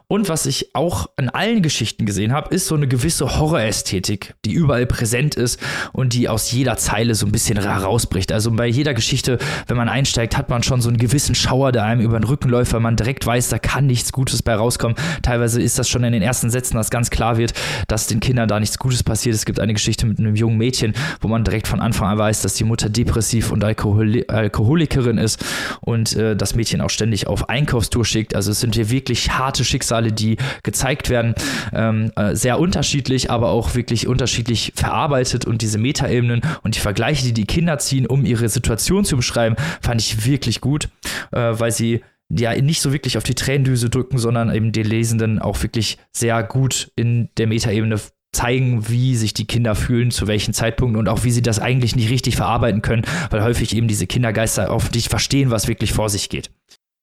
Und was ich auch in allen Geschichten gesehen habe, ist so eine gewisse Horrorästhetik, die überall präsent ist und die aus jeder Zeile so ein bisschen herausbricht. Also bei jeder Geschichte, wenn man einsteigt, hat man schon so einen gewissen Schauer, der einem über den Rücken läuft, weil man direkt weiß, da kann nichts Gutes bei rauskommen. Teilweise ist das schon in den ersten Sätzen, dass ganz klar wird, dass den Kindern da nichts Gutes passiert. Es gibt eine Geschichte mit einem jungen Mädchen, wo man direkt von Anfang an weiß, dass die Mutter depressiv und Alkohol Alkoholikerin ist und äh, das Mädchen auch ständig auf Einkaufstour schickt. Also es sind hier wirklich harte Schicksale, die gezeigt werden. Ähm, äh, sehr unterschiedlich, aber auch wirklich unterschiedlich verarbeitet und diese Metaebenen und die Vergleiche, die die Kinder ziehen, um ihre Situation zu beschreiben, fand ich wirklich gut, äh, weil sie ja nicht so wirklich auf die Tränendüse drücken, sondern eben den Lesenden auch wirklich sehr gut in der Metaebene zeigen, wie sich die Kinder fühlen, zu welchen Zeitpunkten und auch wie sie das eigentlich nicht richtig verarbeiten können, weil häufig eben diese Kindergeister oft nicht verstehen, was wirklich vor sich geht.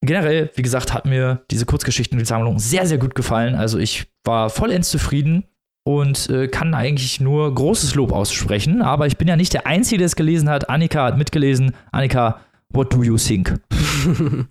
Generell, wie gesagt, hat mir diese Kurzgeschichtensammlung sehr, sehr gut gefallen. Also ich war vollends zufrieden und äh, kann eigentlich nur großes Lob aussprechen. Aber ich bin ja nicht der Einzige, der es gelesen hat. Annika hat mitgelesen. Annika, what do you think?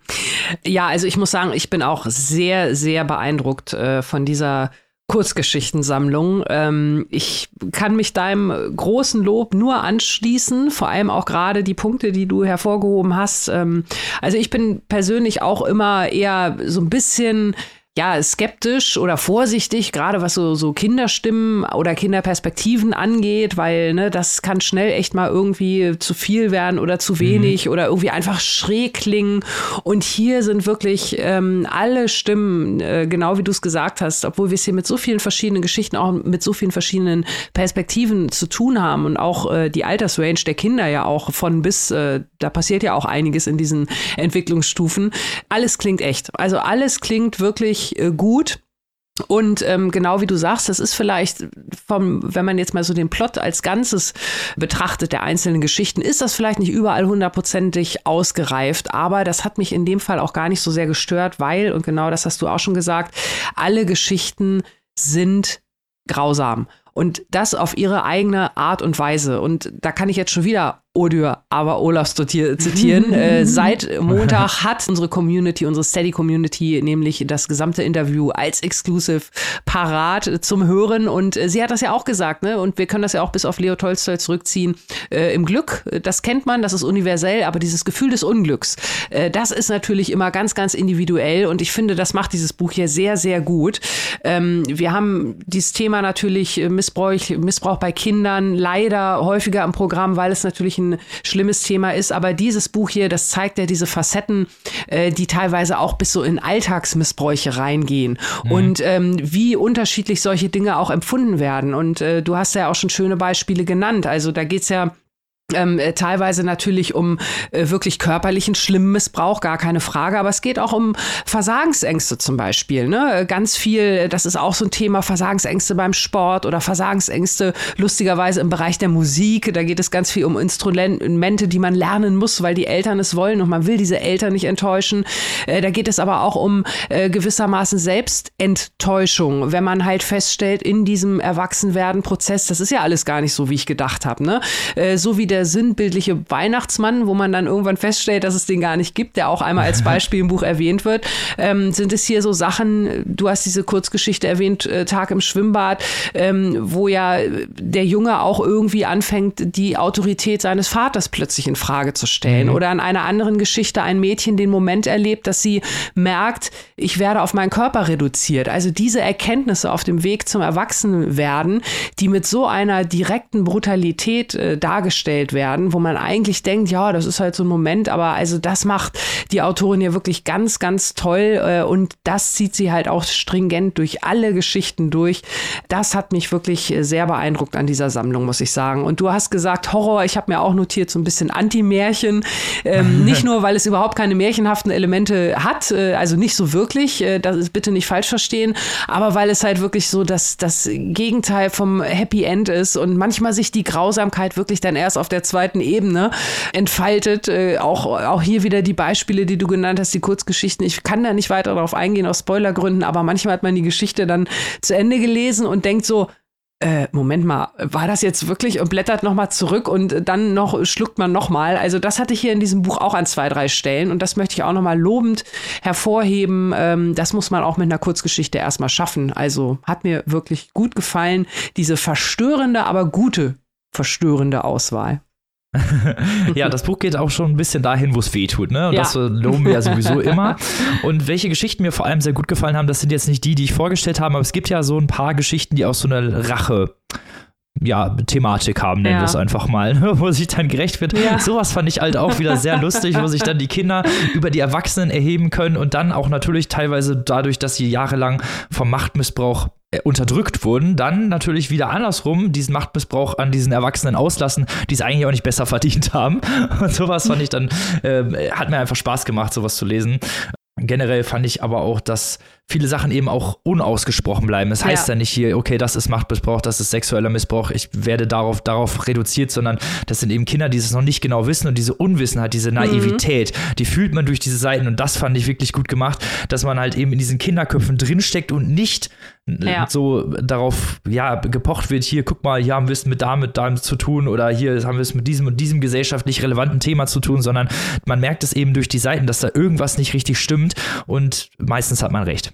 Ja, also ich muss sagen, ich bin auch sehr, sehr beeindruckt äh, von dieser Kurzgeschichtensammlung. Ähm, ich kann mich deinem großen Lob nur anschließen, vor allem auch gerade die Punkte, die du hervorgehoben hast. Ähm, also ich bin persönlich auch immer eher so ein bisschen ja, skeptisch oder vorsichtig, gerade was so, so Kinderstimmen oder Kinderperspektiven angeht, weil ne, das kann schnell echt mal irgendwie zu viel werden oder zu wenig mhm. oder irgendwie einfach schräg klingen. Und hier sind wirklich ähm, alle Stimmen, äh, genau wie du es gesagt hast, obwohl wir es hier mit so vielen verschiedenen Geschichten, auch mit so vielen verschiedenen Perspektiven zu tun haben und auch äh, die Altersrange der Kinder ja auch von bis, äh, da passiert ja auch einiges in diesen Entwicklungsstufen. Alles klingt echt. Also alles klingt wirklich wirklich äh, gut. Und ähm, genau wie du sagst, das ist vielleicht vom, wenn man jetzt mal so den Plot als Ganzes betrachtet, der einzelnen Geschichten, ist das vielleicht nicht überall hundertprozentig ausgereift. Aber das hat mich in dem Fall auch gar nicht so sehr gestört, weil, und genau das hast du auch schon gesagt, alle Geschichten sind grausam. Und das auf ihre eigene Art und Weise. Und da kann ich jetzt schon wieder Odur, aber Olaf zitieren. äh, seit Montag hat unsere Community, unsere Steady Community, nämlich das gesamte Interview als Exclusive parat zum Hören. Und äh, sie hat das ja auch gesagt, ne? Und wir können das ja auch bis auf Leo Tolstoy zurückziehen. Äh, Im Glück, das kennt man, das ist universell, aber dieses Gefühl des Unglücks, äh, das ist natürlich immer ganz, ganz individuell. Und ich finde, das macht dieses Buch hier sehr, sehr gut. Ähm, wir haben dieses Thema natürlich äh, Missbrauch, Missbrauch bei Kindern leider häufiger im Programm, weil es natürlich ein schlimmes Thema ist. Aber dieses Buch hier, das zeigt ja diese Facetten, äh, die teilweise auch bis so in Alltagsmissbräuche reingehen mhm. und ähm, wie unterschiedlich solche Dinge auch empfunden werden. Und äh, du hast ja auch schon schöne Beispiele genannt. Also da geht's ja ähm, äh, teilweise natürlich um äh, wirklich körperlichen schlimmen Missbrauch, gar keine Frage, aber es geht auch um Versagensängste zum Beispiel. Ne? Äh, ganz viel, das ist auch so ein Thema, Versagensängste beim Sport oder Versagensängste lustigerweise im Bereich der Musik. Da geht es ganz viel um Instrumente, die man lernen muss, weil die Eltern es wollen und man will diese Eltern nicht enttäuschen. Äh, da geht es aber auch um äh, gewissermaßen Selbstenttäuschung, wenn man halt feststellt, in diesem Erwachsenwerden-Prozess, das ist ja alles gar nicht so, wie ich gedacht habe. Ne? Äh, so wie der der sinnbildliche Weihnachtsmann, wo man dann irgendwann feststellt, dass es den gar nicht gibt, der auch einmal als Beispiel im Buch erwähnt wird, ähm, sind es hier so Sachen, du hast diese Kurzgeschichte erwähnt, äh, Tag im Schwimmbad, ähm, wo ja der Junge auch irgendwie anfängt, die Autorität seines Vaters plötzlich in Frage zu stellen. Mhm. Oder an einer anderen Geschichte ein Mädchen den Moment erlebt, dass sie merkt, ich werde auf meinen Körper reduziert. Also diese Erkenntnisse auf dem Weg zum Erwachsenwerden, die mit so einer direkten Brutalität äh, dargestellt werden, wo man eigentlich denkt, ja, das ist halt so ein Moment, aber also das macht die Autorin ja wirklich ganz, ganz toll äh, und das zieht sie halt auch stringent durch alle Geschichten durch. Das hat mich wirklich sehr beeindruckt an dieser Sammlung, muss ich sagen. Und du hast gesagt, Horror, ich habe mir auch notiert, so ein bisschen Anti-Märchen. Ähm, nicht nur, weil es überhaupt keine märchenhaften Elemente hat, äh, also nicht so wirklich, äh, das ist bitte nicht falsch verstehen, aber weil es halt wirklich so das, das Gegenteil vom Happy End ist und manchmal sich die Grausamkeit wirklich dann erst auf der zweiten Ebene entfaltet. Äh, auch, auch hier wieder die Beispiele, die du genannt hast, die Kurzgeschichten. Ich kann da nicht weiter darauf eingehen aus Spoilergründen, aber manchmal hat man die Geschichte dann zu Ende gelesen und denkt so, äh, Moment mal, war das jetzt wirklich und blättert nochmal zurück und dann noch schluckt man nochmal. Also das hatte ich hier in diesem Buch auch an zwei, drei Stellen und das möchte ich auch nochmal lobend hervorheben. Ähm, das muss man auch mit einer Kurzgeschichte erstmal schaffen. Also hat mir wirklich gut gefallen, diese verstörende, aber gute verstörende Auswahl. ja, das Buch geht auch schon ein bisschen dahin, wo es weh tut, ne? Und ja. das loben wir ja sowieso immer. Und welche Geschichten mir vor allem sehr gut gefallen haben, das sind jetzt nicht die, die ich vorgestellt habe, aber es gibt ja so ein paar Geschichten, die auch so eine Rache ja, Thematik haben, nennen ja. wir es einfach mal, wo sich dann gerecht wird. Ja. Sowas fand ich halt auch wieder sehr lustig, wo sich dann die Kinder über die Erwachsenen erheben können und dann auch natürlich teilweise dadurch, dass sie jahrelang vom Machtmissbrauch äh, unterdrückt wurden, dann natürlich wieder andersrum diesen Machtmissbrauch an diesen Erwachsenen auslassen, die es eigentlich auch nicht besser verdient haben. Und sowas fand ich dann, äh, hat mir einfach Spaß gemacht, sowas zu lesen. Generell fand ich aber auch, dass viele Sachen eben auch unausgesprochen bleiben. Es das heißt ja. ja nicht hier, okay, das ist Machtmissbrauch, das ist sexueller Missbrauch, ich werde darauf, darauf reduziert, sondern das sind eben Kinder, die es noch nicht genau wissen und diese Unwissenheit, diese Naivität, mhm. die fühlt man durch diese Seiten und das fand ich wirklich gut gemacht, dass man halt eben in diesen Kinderköpfen drinsteckt und nicht ja. so darauf ja gepocht wird, hier guck mal, hier haben wir es mit damit, damit zu tun oder hier haben wir es mit diesem und diesem gesellschaftlich relevanten Thema zu tun, sondern man merkt es eben durch die Seiten, dass da irgendwas nicht richtig stimmt und meistens hat man recht.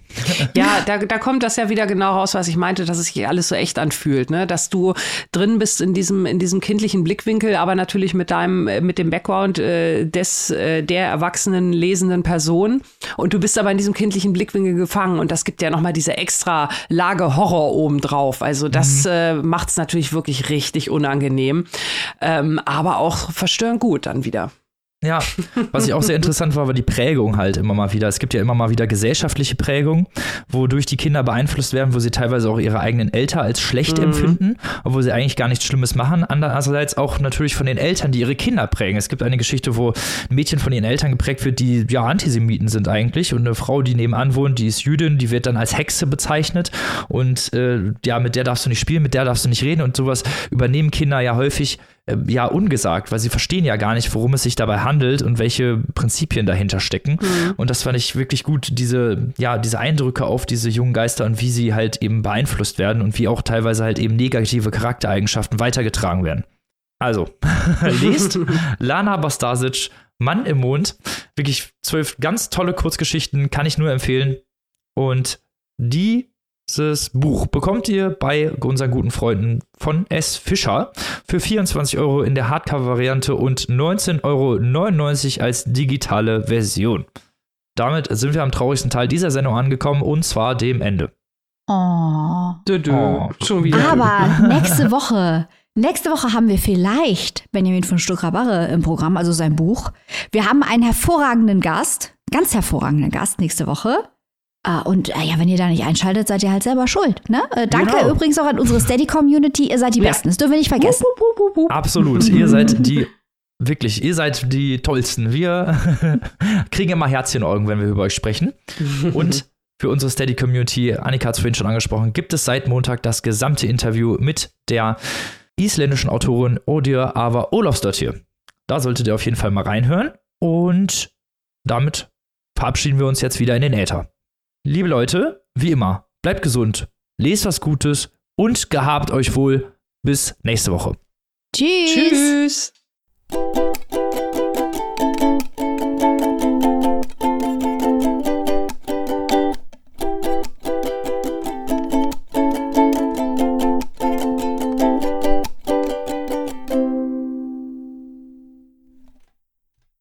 Ja, da, da kommt das ja wieder genau raus, was ich meinte, dass es sich alles so echt anfühlt, ne? dass du drin bist in diesem, in diesem kindlichen Blickwinkel, aber natürlich mit deinem, mit dem Background äh, des, äh, der erwachsenen lesenden Person und du bist aber in diesem kindlichen Blickwinkel gefangen und das gibt ja nochmal diese extra Lage Horror obendrauf. Also das mhm. äh, macht es natürlich wirklich richtig unangenehm, ähm, aber auch verstörend gut dann wieder. Ja, was ich auch sehr interessant war, war die Prägung halt immer mal wieder. Es gibt ja immer mal wieder gesellschaftliche Prägung, wodurch die Kinder beeinflusst werden, wo sie teilweise auch ihre eigenen Eltern als schlecht mhm. empfinden, obwohl sie eigentlich gar nichts Schlimmes machen. Andererseits auch natürlich von den Eltern, die ihre Kinder prägen. Es gibt eine Geschichte, wo ein Mädchen von ihren Eltern geprägt wird, die ja Antisemiten sind eigentlich und eine Frau, die nebenan wohnt, die ist Jüdin, die wird dann als Hexe bezeichnet und äh, ja, mit der darfst du nicht spielen, mit der darfst du nicht reden und sowas übernehmen Kinder ja häufig ja ungesagt, weil sie verstehen ja gar nicht, worum es sich dabei handelt und welche Prinzipien dahinter stecken. Mhm. Und das fand ich wirklich gut, diese, ja, diese Eindrücke auf diese jungen Geister und wie sie halt eben beeinflusst werden und wie auch teilweise halt eben negative Charaktereigenschaften weitergetragen werden. Also, lest Lana Bastasic, Mann im Mond. Wirklich zwölf ganz tolle Kurzgeschichten, kann ich nur empfehlen. Und die dieses Buch bekommt ihr bei unseren guten Freunden von S. Fischer für 24 Euro in der Hardcover-Variante und 19,99 Euro als digitale Version. Damit sind wir am traurigsten Teil dieser Sendung angekommen und zwar dem Ende. Oh. Dö, dö. oh. Schon wieder. Aber nächste Woche, nächste Woche haben wir vielleicht Benjamin von Stuckrad-Barre im Programm, also sein Buch. Wir haben einen hervorragenden Gast, ganz hervorragenden Gast nächste Woche. Uh, und uh, ja, wenn ihr da nicht einschaltet, seid ihr halt selber schuld. Ne? Uh, danke genau. übrigens auch an unsere Steady-Community. Ihr seid die ja. Besten. Das dürfen wir nicht vergessen. Absolut. ihr seid die, wirklich, ihr seid die Tollsten. Wir kriegen immer Herzchenaugen, wenn wir über euch sprechen. Und für unsere Steady-Community, Annika hat es vorhin schon angesprochen, gibt es seit Montag das gesamte Interview mit der isländischen Autorin Odir Ava Olofsdottir. Da solltet ihr auf jeden Fall mal reinhören. Und damit verabschieden wir uns jetzt wieder in den Äther. Liebe Leute, wie immer, bleibt gesund, lest was Gutes und gehabt euch wohl. Bis nächste Woche. Tschüss. Tschüss.